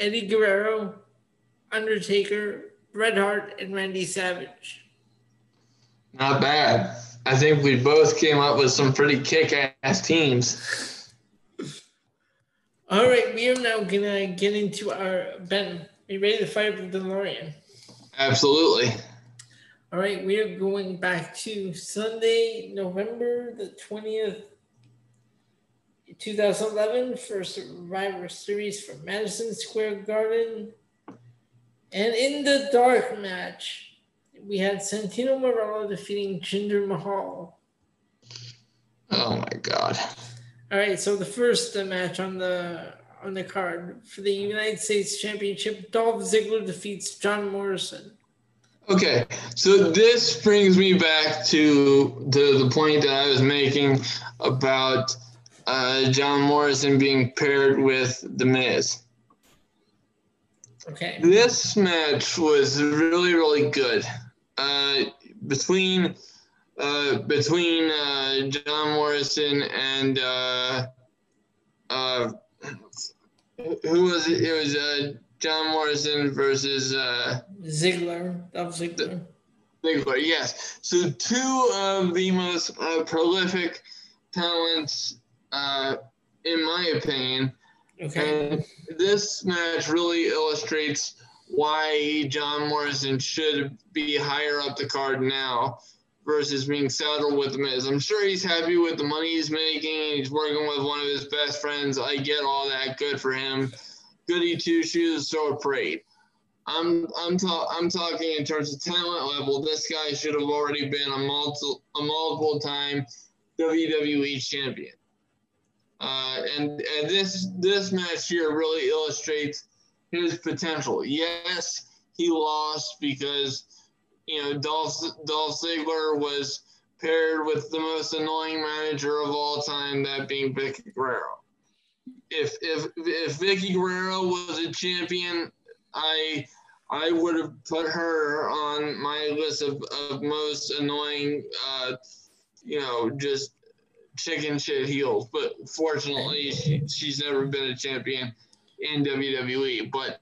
Eddie Guerrero, Undertaker, Bret Hart, and Randy Savage. Not bad. I think we both came up with some pretty kick ass teams. All right, we are now gonna get into our Ben. Are you ready to fight with DeLorean? Absolutely. All right, we are going back to Sunday, November the 20th, 2011 for Survivor Series from Madison Square Garden. And in the dark match, we had Santino Marella defeating Jinder Mahal. Oh my god. All right, so the first uh, match on the on the card for the United States Championship, Dolph Ziggler defeats John Morrison. Okay, so this brings me back to the, the point that I was making about uh, John Morrison being paired with The Miz. Okay. This match was really, really good. Uh, between uh, between uh, John Morrison and uh, uh, who was it? It was uh, John Morrison versus uh, Ziggler, Dolph Ziggler. Ziggler. Yes. So two of the most uh, prolific talents, uh, in my opinion. Okay. And this match really illustrates why John Morrison should be higher up the card now versus being saddled with the Miz. I'm sure he's happy with the money he's making. He's working with one of his best friends. I get all that. Good for him. Goody two shoes, so parade. I'm I'm ta- I'm talking in terms of talent level. This guy should have already been a multiple a multiple time WWE champion. Uh, and and this this match here really illustrates his potential. Yes, he lost because you know Dolph Dolph Ziggler was paired with the most annoying manager of all time, that being Vickie Guerrero. If if if Vickie Guerrero was a champion, I I would have put her on my list of, of most annoying, uh, you know, just chicken shit heels. But fortunately, she, she's never been a champion in WWE. But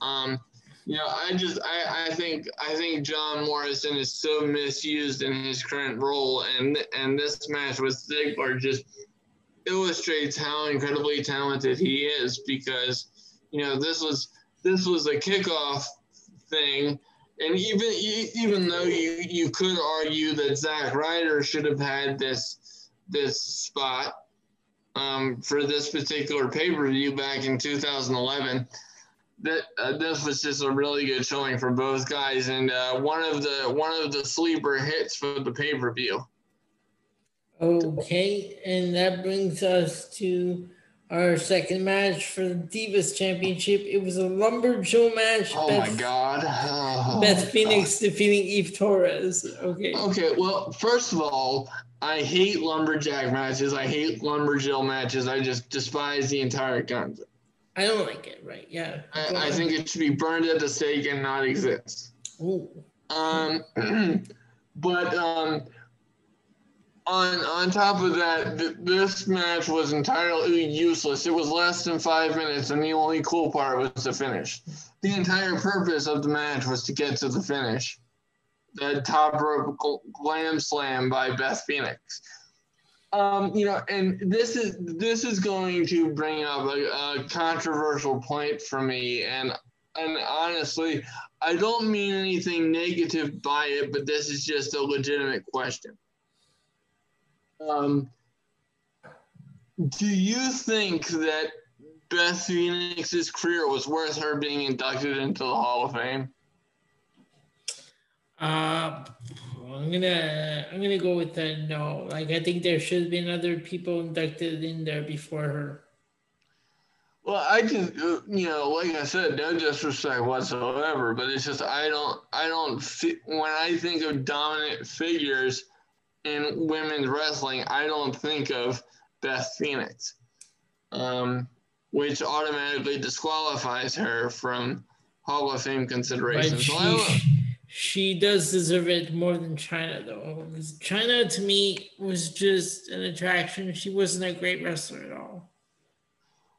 um, you know, I just I, I think I think John Morrison is so misused in his current role, and and this match with Ziggler just illustrates how incredibly talented he is because you know this was this was a kickoff thing. And even even though you, you could argue that Zack Ryder should have had this this spot um, for this particular pay per view back in 2011. That uh, this was just a really good showing for both guys, and uh, one of the one of the sleeper hits for the pay per view. Okay, and that brings us to our second match for the Divas Championship. It was a lumberjill match. Oh Beth, my God. Oh, Beth Phoenix God. defeating Eve Torres. Okay. Okay, well, first of all, I hate lumberjack matches. I hate lumberjill matches. I just despise the entire concept. I don't like it, right? Yeah. I, I think it should be burned at the stake and not exist. Ooh. Um, but um, on on top of that, th- this match was entirely useless. It was less than five minutes, and the only cool part was the finish. The entire purpose of the match was to get to the finish the top rope glam slam by Beth Phoenix. Um, you know, and this is this is going to bring up a, a controversial point for me, and and honestly, I don't mean anything negative by it, but this is just a legitimate question. Um, do you think that Beth Phoenix's career was worth her being inducted into the Hall of Fame? Uh, I'm gonna I'm gonna go with the no. Like I think there should have been other people inducted in there before her. Well, I just you know, like I said, no disrespect whatsoever, but it's just I don't I don't when I think of dominant figures in women's wrestling, I don't think of Beth Phoenix, um, which automatically disqualifies her from Hall of Fame consideration. So she does deserve it more than Chyna, though. Chyna to me, was just an attraction. She wasn't a great wrestler at all.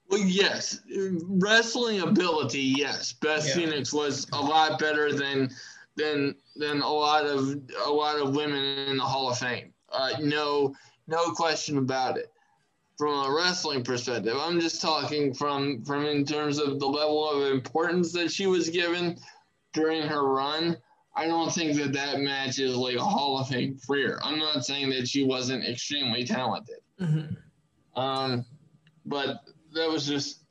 Well, yes, wrestling ability, yes. Beth yeah. Phoenix was a lot better than than than a lot of a lot of women in the Hall of Fame. Uh, no, no question about it. From a wrestling perspective, I'm just talking from from in terms of the level of importance that she was given during her run. I don't think that that match is like a Hall of Fame career. I'm not saying that she wasn't extremely talented. Mm-hmm. Um, but that was just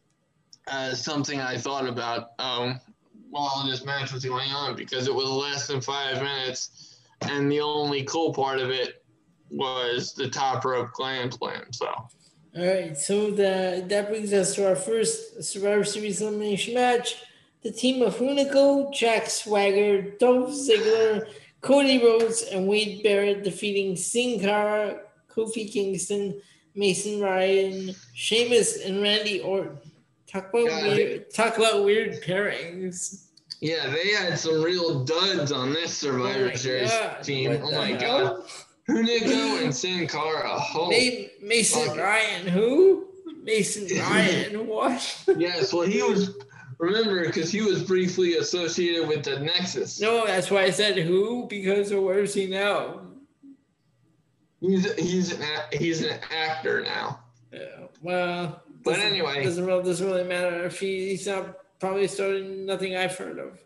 uh, something I thought about um, while this match was going on because it was less than five minutes, and the only cool part of it was the top rope glam slam. So. All right, so the, that brings us to our first Survivor Series elimination match the team of Hunico, Jack Swagger, Dolph Ziggler, Cody Rhodes, and Wade Barrett defeating Sin Cara, Kofi Kingston, Mason Ryan, Sheamus, and Randy Orton. Talk about God, weird, talk about weird pairings. Yeah, they had some real duds on this Survivor oh Series team. What oh my hell? God. Hunico and Sin Cara. Oh, Mason Ryan, who? Mason Ryan, what? yes, well, he was Remember, because he was briefly associated with the Nexus. No, that's why I said who, because of where's he now? He's he's an he's an actor now. Yeah. Well, but anyway, doesn't really doesn't really matter if he, he's not probably starting nothing I've heard of.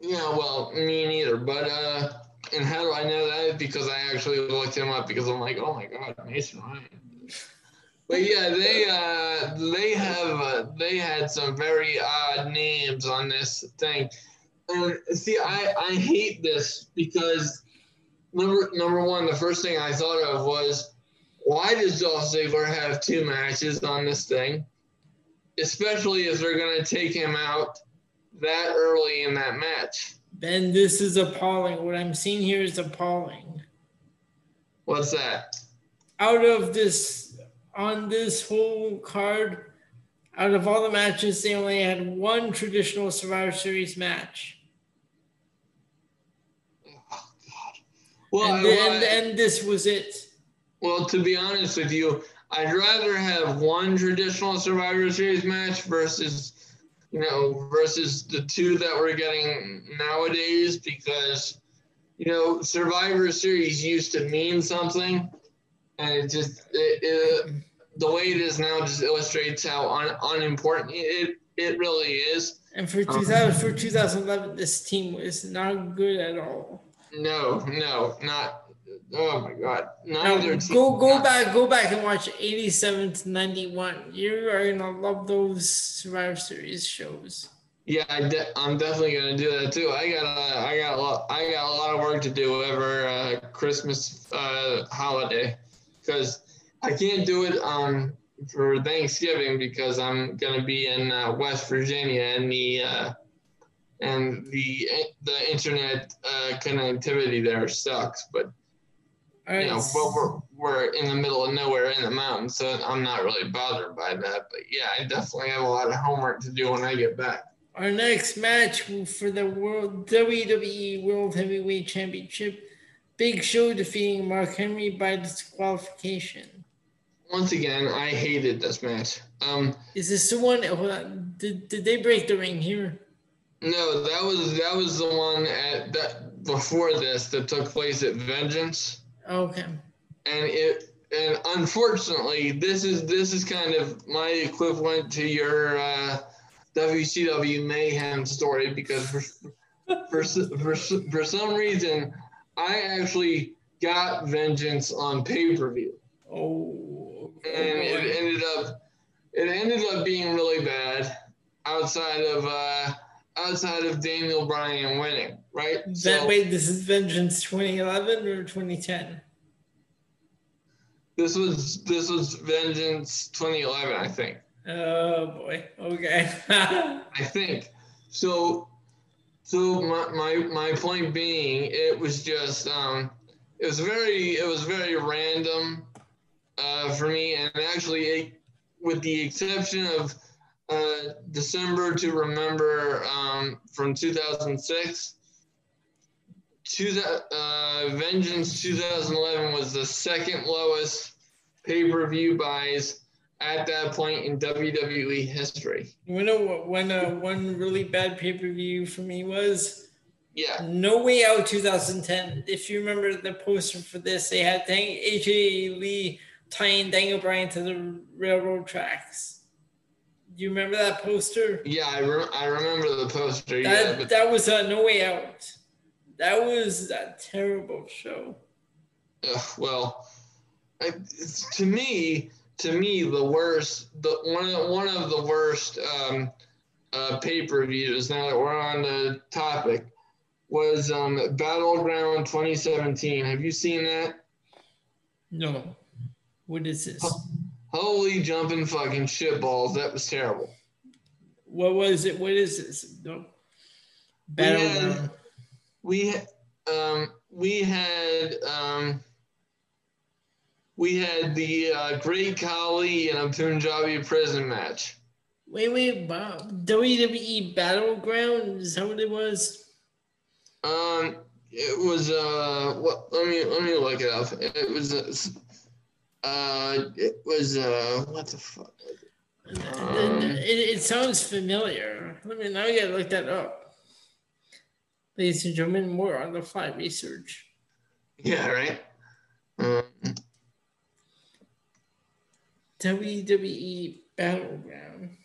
Yeah, well, me neither. But uh, and how do I know that? Because I actually looked him up because I'm like, oh my god, Mason Ryan. But yeah, they uh, they have uh, they had some very odd names on this thing. And see, I, I hate this because number number one, the first thing I thought of was why does Dolph Ziggler have two matches on this thing? Especially if they're gonna take him out that early in that match. Ben, this is appalling. What I'm seeing here is appalling. What's that? Out of this on this whole card, out of all the matches, they only had one traditional Survivor Series match. Oh, God. Well, and, and, and this was it. Well, to be honest with you, I'd rather have one traditional Survivor Series match versus, you know, versus the two that we're getting nowadays because, you know, Survivor Series used to mean something, and it just it, it, the way it is now just illustrates how un, unimportant it it really is. And for 2000 um, for 2011, this team was not good at all. No, no, not. Oh my God! Neither now, go go not, back, go back and watch 87 to 91. You are gonna love those Survivor Series shows. Yeah, I de- I'm definitely gonna do that too. I got a, I got a lot, I got a lot of work to do over uh, Christmas uh, holiday because I can't do it um, for Thanksgiving because I'm gonna be in uh, West Virginia and the uh, and the the internet uh, connectivity there sucks. But right. you know, but we're we're in the middle of nowhere in the mountains, so I'm not really bothered by that. But yeah, I definitely have a lot of homework to do when I get back. Our next match for the World WWE World Heavyweight Championship, Big Show defeating Mark Henry by disqualification once again, I hated this match. Um, Is this the one? Did, did they break the ring here? No, that was that was the one at that before this that took place at Vengeance. Okay. And it and unfortunately, this is this is kind of my equivalent to your uh, WCW Mayhem story because for for, for for some reason I actually got Vengeance on pay per view. Oh and it ended up it ended up being really bad outside of uh, outside of Daniel Bryan winning, right? That so, wait, this is Vengeance 2011 or 2010? This was this was Vengeance 2011, I think. Oh boy. Okay. I think so. So my, my my point being, it was just um, it was very it was very random uh, for me, and actually, with the exception of uh, December to Dismember um, from 2006, to uh, Vengeance 2011 was the second lowest pay per view buys at that point in WWE history. You know when uh, one really bad pay per view for me was? Yeah. No Way Out 2010. If you remember the poster for this, they had AJ Lee tying Daniel Bryan to the railroad tracks. Do you remember that poster? Yeah, I, re- I remember the poster. That, yeah, but... that was a No Way Out. That was a terrible show. Uh, well, I, to me, to me, the worst, the one, of, one of the worst um, uh, pay per views. Now that we're on the topic, was um, Battleground 2017. Have you seen that? No. What is this? Holy jumping fucking shit balls! That was terrible. What was it? What is this? No. Battleground. We had, we, um, we had um, we had the uh, Great Khali in a Punjabi prison match. Wait, wait, Bob. WWE Battleground is that what it was? Um, it was uh, what? Let me let me look it up. It was uh, uh, it was uh, what the fuck? Um, it, it, sounds familiar. Let me now. I gotta look that up. Ladies and gentlemen, more on the fly research. Yeah, right. Um, WWE Battleground.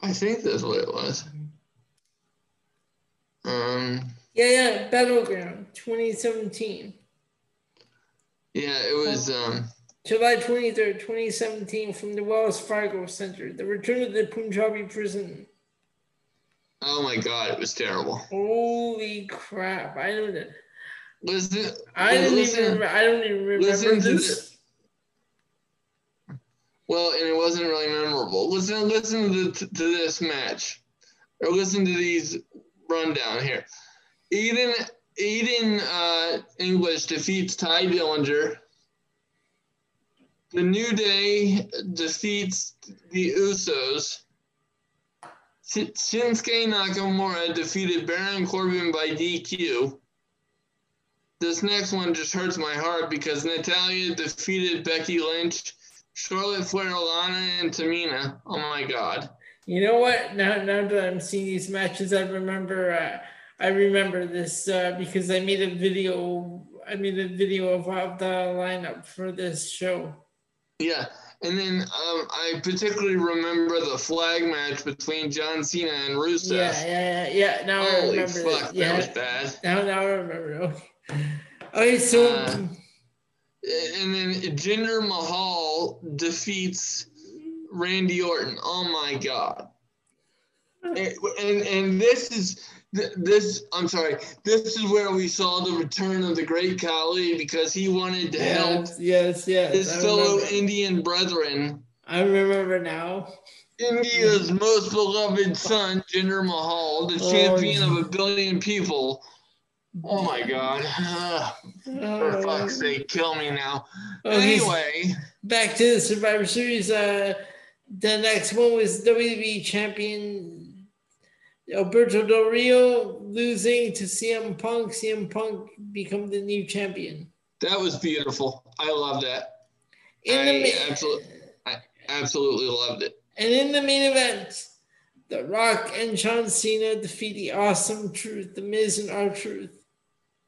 I think that's what it was. Um. Yeah, yeah, Battleground 2017. Yeah, it was um July 23rd, 2017, from the Wells Fargo Center. The return of the Punjabi prison. Oh my god, it was terrible. Holy crap! I don't. Listen, I didn't listen, even. I don't even remember listen this. Well, and it wasn't really memorable. Listen, listen to, to this match, or listen to these rundown here. Aiden Aiden uh, English defeats Tye Dillinger. The New Day defeats the Usos. Shi- Shinsuke Nakamura defeated Baron Corbin by DQ. This next one just hurts my heart because Natalya defeated Becky Lynch, Charlotte Flair, Lana, and Tamina. Oh my God. You know what? Now, now that I'm seeing these matches, I remember. Uh, I remember this uh, because I made a video. I made a video of, of the lineup for this show. Yeah. And then um, I particularly remember the flag match between John Cena and Rusev. Yeah, yeah, yeah, yeah. Now I Holy remember. fuck, this. Yeah. that was bad. Now, now I remember. Okay. Okay, so Uh, And then Jinder Mahal defeats Randy Orton. Oh my God. And, and, and this is this I'm sorry this is where we saw the return of the great Khali because he wanted to help yes, yes, yes. his fellow. Indian brethren I remember now. India's most beloved son, Jinder Mahal, the Oh, champion of a billion people. Oh my God. Ugh, for fuck's sake, kill me now. Okay, Anyway, back to the Survivor Series. Uh, the next one was WWE Champion Alberto Del Rio losing to CM Punk. CM Punk become the new champion. that was beautiful. I love that. In I the ma- absolutely- Absolutely loved it. and in the main event, The Rock and John Cena defeat the Awesome Truth, The Miz and R-Truth.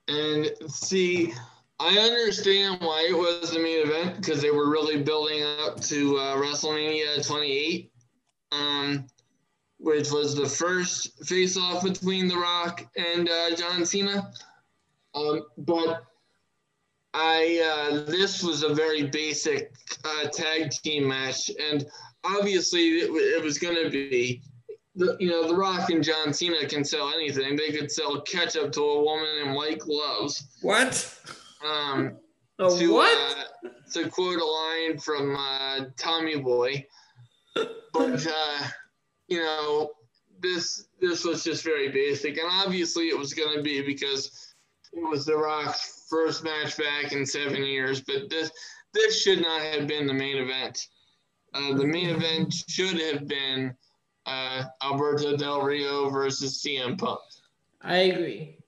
And see, I understand why it was the main event because they were really building up to uh, WrestleMania 28, um, which was the first face-off between The Rock and uh, John Cena. Um, but I uh, this was a very basic uh, tag team match, and obviously it, it was going to be. The, you know, The Rock and John Cena can sell anything. They could sell ketchup to a woman in white gloves. What? Um, Oh, to, what? Uh, to quote a line from uh, Tommy Boy, but uh, you know, this this was just very basic, and obviously it was going to be because it was The Rock's first match back in seven years. But this this should not have been the main event. Uh, the main event should have been uh, Alberto Del Rio versus CM Punk. I agree.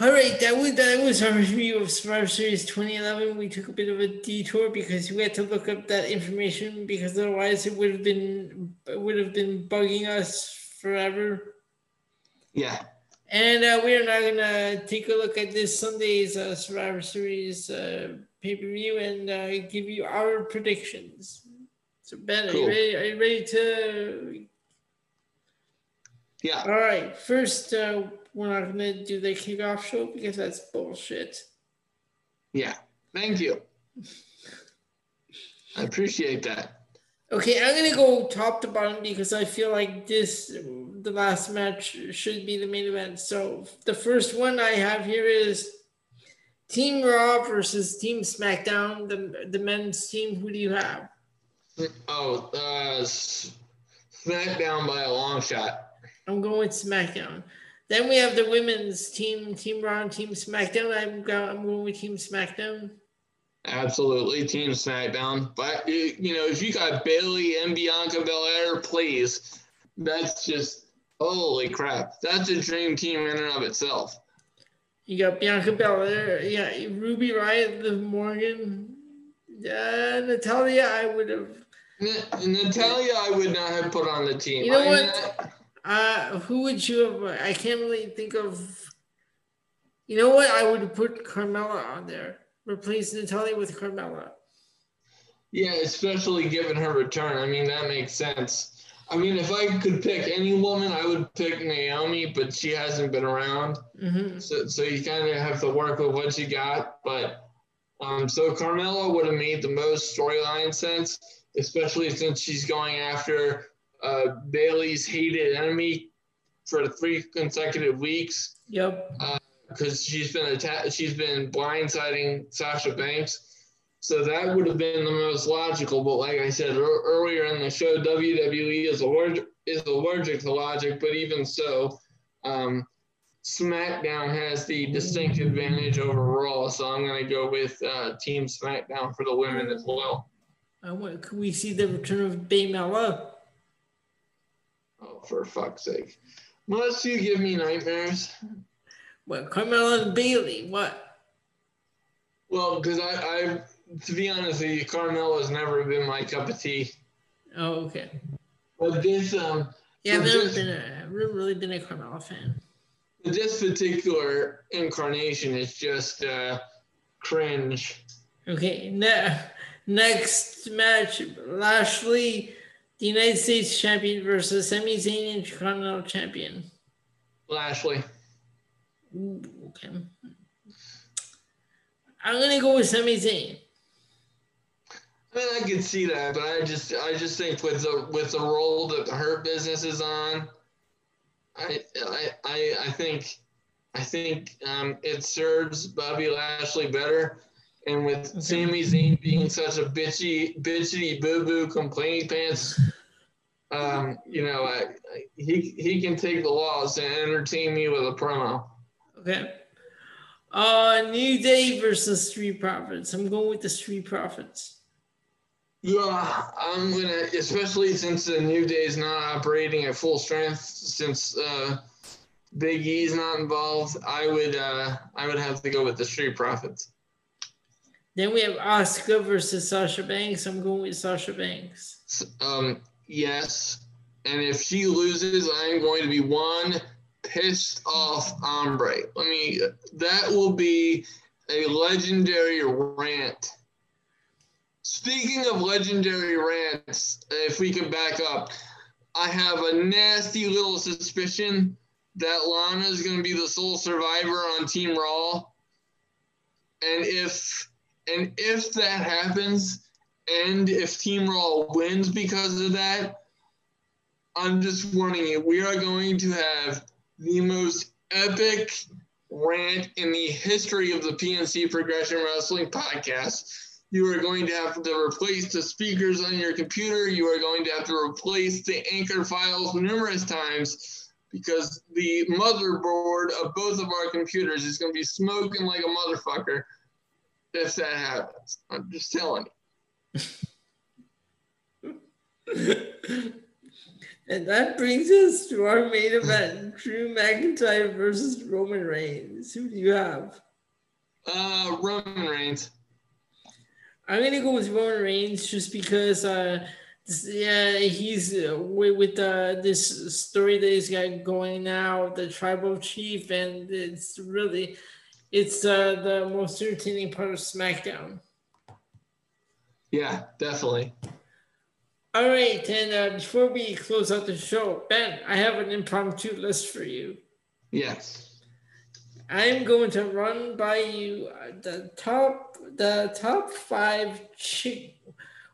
All right, that was that was our review of Survivor Series 2011. We took a bit of a detour because we had to look up that information because otherwise it would have been it would have been bugging us forever. Yeah, And uh, we are now gonna take a look at this Sunday's uh, Survivor Series uh, pay per view and uh, give you our predictions. So Ben, are you ready? Are you ready to yeah. All right. First, uh, we're not going to do the kickoff show because that's bullshit. Yeah, thank you. I appreciate that. Okay, I'm going to go top to bottom because I feel like this, the last match, should be the main event. So the first one I have here is Team Raw versus Team SmackDown, the, the men's team. Who do you have? Oh, uh, SmackDown by a long shot. I'm going with SmackDown. Then we have the women's team, Team Raw and Team SmackDown. I'm, go, I'm going with Team SmackDown. Absolutely, Team SmackDown. But you you know, if you got Bayley and Bianca Belair, please, that's just holy crap. That's a dream team in and of itself. You got Bianca Belair, yeah, Ruby Riott, Liv Morgan, uh, Natalya. I would have. N- Natalya, I would not have put on the team. You know I- what? Uh, who would you have? I can't really think of. You know what? I would put Carmella on there. Replace Natalya with Carmella. Yeah, especially given her return. I mean, that makes sense. I mean, if I could pick any woman, I would pick Naomi, but she hasn't been around. Mm-hmm. So, so you kind of have to work with what you got. But um, so Carmella would have made the most storyline sense, especially since she's going after uh, Bayley's hated enemy for three consecutive weeks Yep. because she's been atta- she's been blindsiding Sasha Banks. So that would have been the most logical. But like I said ear- earlier in the show, WWE is allergic is allergic to logic. But even so, um, SmackDown has the distinct advantage over Raw. So I'm going to go with uh, Team SmackDown for the women as well. I want, could we see the return of Baymella? Oh, for fuck's sake! Unless you give me nightmares. What, Carmella and Bayley? What? Well, because I, I, to be honest with you, Carmella has never been my cup of tea. Oh, okay. But this, um, Yeah, I've never been a, I've never really been a Carmella fan. This particular incarnation is just uh, cringe. Okay, ne- next match Lashley, the United States champion versus Sami Zayn, Intercontinental champion. Lashley. Ooh, okay. I'm gonna go with Sami Zayn. I mean, I could see that, but I just, I just think with the with the role that the Hurt Business is on, I, I, I, think, I think um, it serves Bobby Lashley better. And with Okay. Sami Zayn being such a bitchy, bitchy, boo boo, complaining pants, um, you know, I, I, he he can take the loss and entertain me with a promo. Okay. Uh, New Day versus Street Profits. I'm going with the Street Profits. Yeah, I'm gonna, especially since the New Day is not operating at full strength, since uh, Big E's not involved. I would, uh, I would have to go with the Street Profits. Then we have Asuka versus Sasha Banks. I'm going with Sasha Banks. Um, yes, and if she loses, I'm going to be one pissed off hombre. Let me. That will be a legendary rant. Speaking of legendary rants, if we could back up, I have a nasty little suspicion that Lana is going to be the sole survivor on Team Raw. And if and if that happens, and if Team Raw wins because of that, I'm just warning you, we are going to have the most epic rant in the history of the PNC Progression Wrestling podcast. You are going to have to replace the speakers on your computer. You are going to have to replace the anchor files numerous times because the motherboard of both of our computers is going to be smoking like a motherfucker if that happens. I'm just telling you. and that brings us to our main event Drew McIntyre versus Roman Reigns. Who do you have? Uh, Roman Reigns. I'm to go with Roman Reigns just because. Uh, yeah, he's uh, with, with uh, this story that he's got going now, the tribal chief, and it's really, it's uh, the most entertaining part of SmackDown. Yeah, definitely. All right, and uh, before we close out the show, Ben, I have an impromptu list for you. Yes. I'm going to run by you uh, the top the top five chick,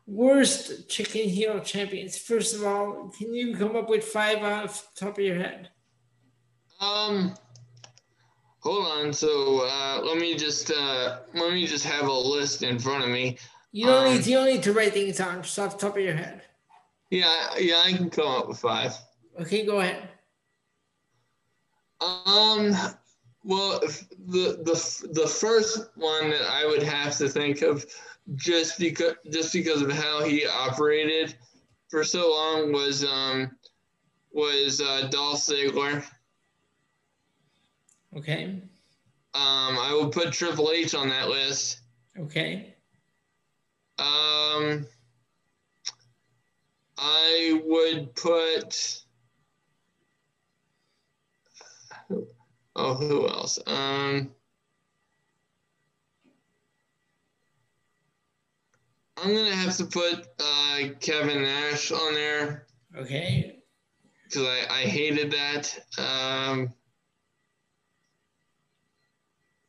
worst chicken heel champions. First of all, can you come up with five off the top of your head? Um, hold on. So uh, let me just uh, let me just have a list in front of me. You don't Um, need you don't need to write things down, just off the top of your head. Yeah, yeah, I can come up with five. Okay, go ahead. Um, well, the the the first one that I would have to think of, just because just because of how he operated for so long, was um was uh, Dolph Ziggler. Okay. Um, I would put Triple H on that list. Okay. Um, I would put. Oh, who else? Um, I'm gonna have to put uh, Kevin Nash on there. Okay. Because I, I hated that. Um,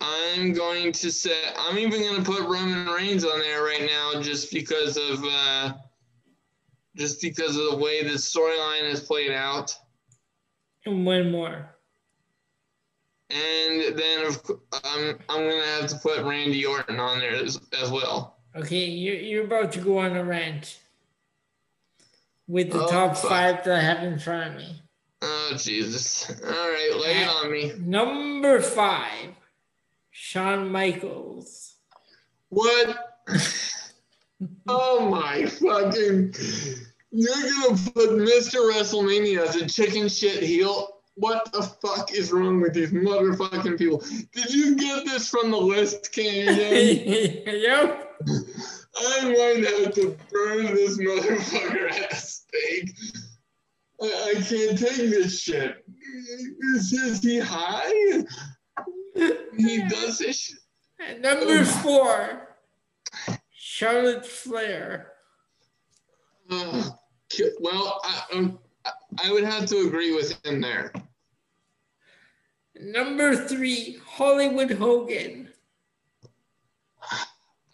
I'm going to say I'm even going to put Roman Reigns on there right now, just because of uh, just because of the way the storyline is played out. And one more. And then I'm I'm gonna have to put Randy Orton on there as, as well. Okay, you're you're about to go on a rant with the oh, top fuck. five that I have in front of me. Oh Jesus! All right, lay it on me. Number five, Shawn Michaels. What? oh my fucking! You're gonna put Mr. WrestleMania as a chicken shit heel? What the fuck is wrong with these motherfucking people? Did you get this from the list, King? yep. I might have to burn this motherfucker at a stake. I, I can't take this shit. Is, is he high? He does this shit. Number four, Charlotte Flair. Uh, well, I, um, I would have to agree with him there. Number three, Hollywood Hogan.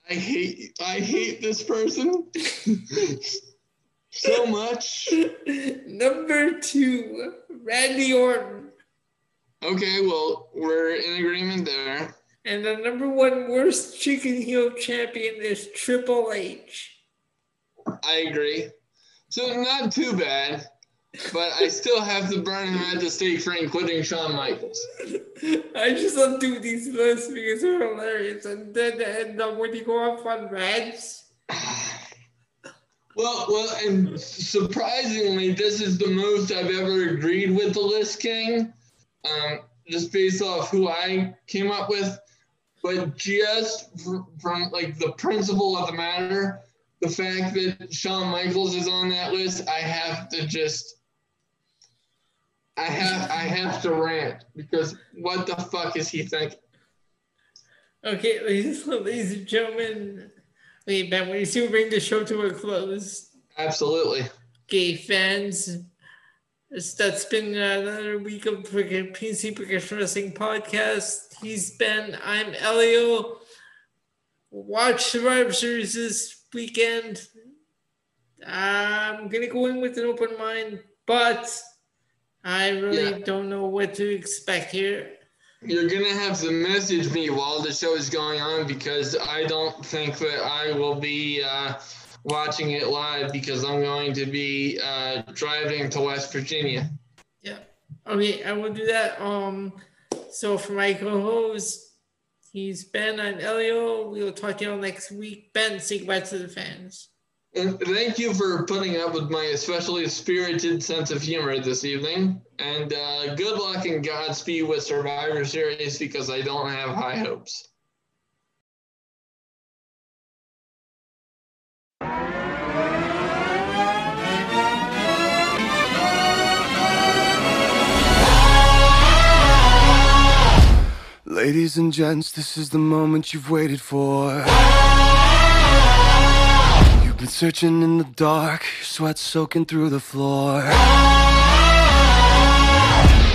I hate I hate this person so much. Number two, Randy Orton. Okay, well, we're in agreement there. And the number one worst chicken heel champion is Triple H. I agree. So not too bad but I still have to burn him at the stake for including Shawn Michaels. I just love doing these lists because they're hilarious, and then end up when you go off on rants. Well, well, and surprisingly, this is the most I've ever agreed with the list, King. Um, just based off who I came up with, but just from like the principle of the matter, the fact that Shawn Michaels is on that list, I have to just I have I have to rant because what the fuck is he thinking? Okay, ladies, ladies and gentlemen, wait, Ben, we we bring the show to a close. Absolutely. Okay, fans, that's been another week of PC Professional Wrestling Podcast. He's Ben. I'm Elio. Watch Survivor Series this weekend. I'm gonna go in with an open mind, but I really yeah. don't know what to expect here. You're gonna have to message me while the show is going on because I don't think that I will be uh, watching it live because I'm going to be uh, driving to West Virginia. Yeah. Okay, I will do that. Um, so for my co-host, he's Ben and Elio. We will talk to you all next week. Ben, say goodbye to the fans. And thank you for putting up with my especially spirited sense of humor this evening. And uh, good luck and Godspeed with Survivor Series because I don't have high hopes. Ladies and gents, this is the moment you've waited for. Been searching in the dark, sweat soaking through the floor.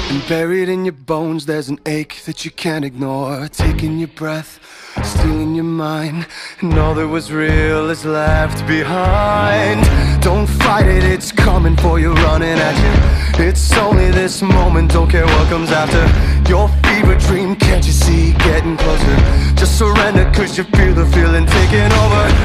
And buried in your bones, there's an ache that you can't ignore. Taking your breath, stealing your mind, and all that was real is left behind. Don't fight it, it's coming for you, running at you. It's only this moment, don't care what comes after. Your fever dream, can't you see, getting closer? Just surrender, cause you feel the feeling taking over.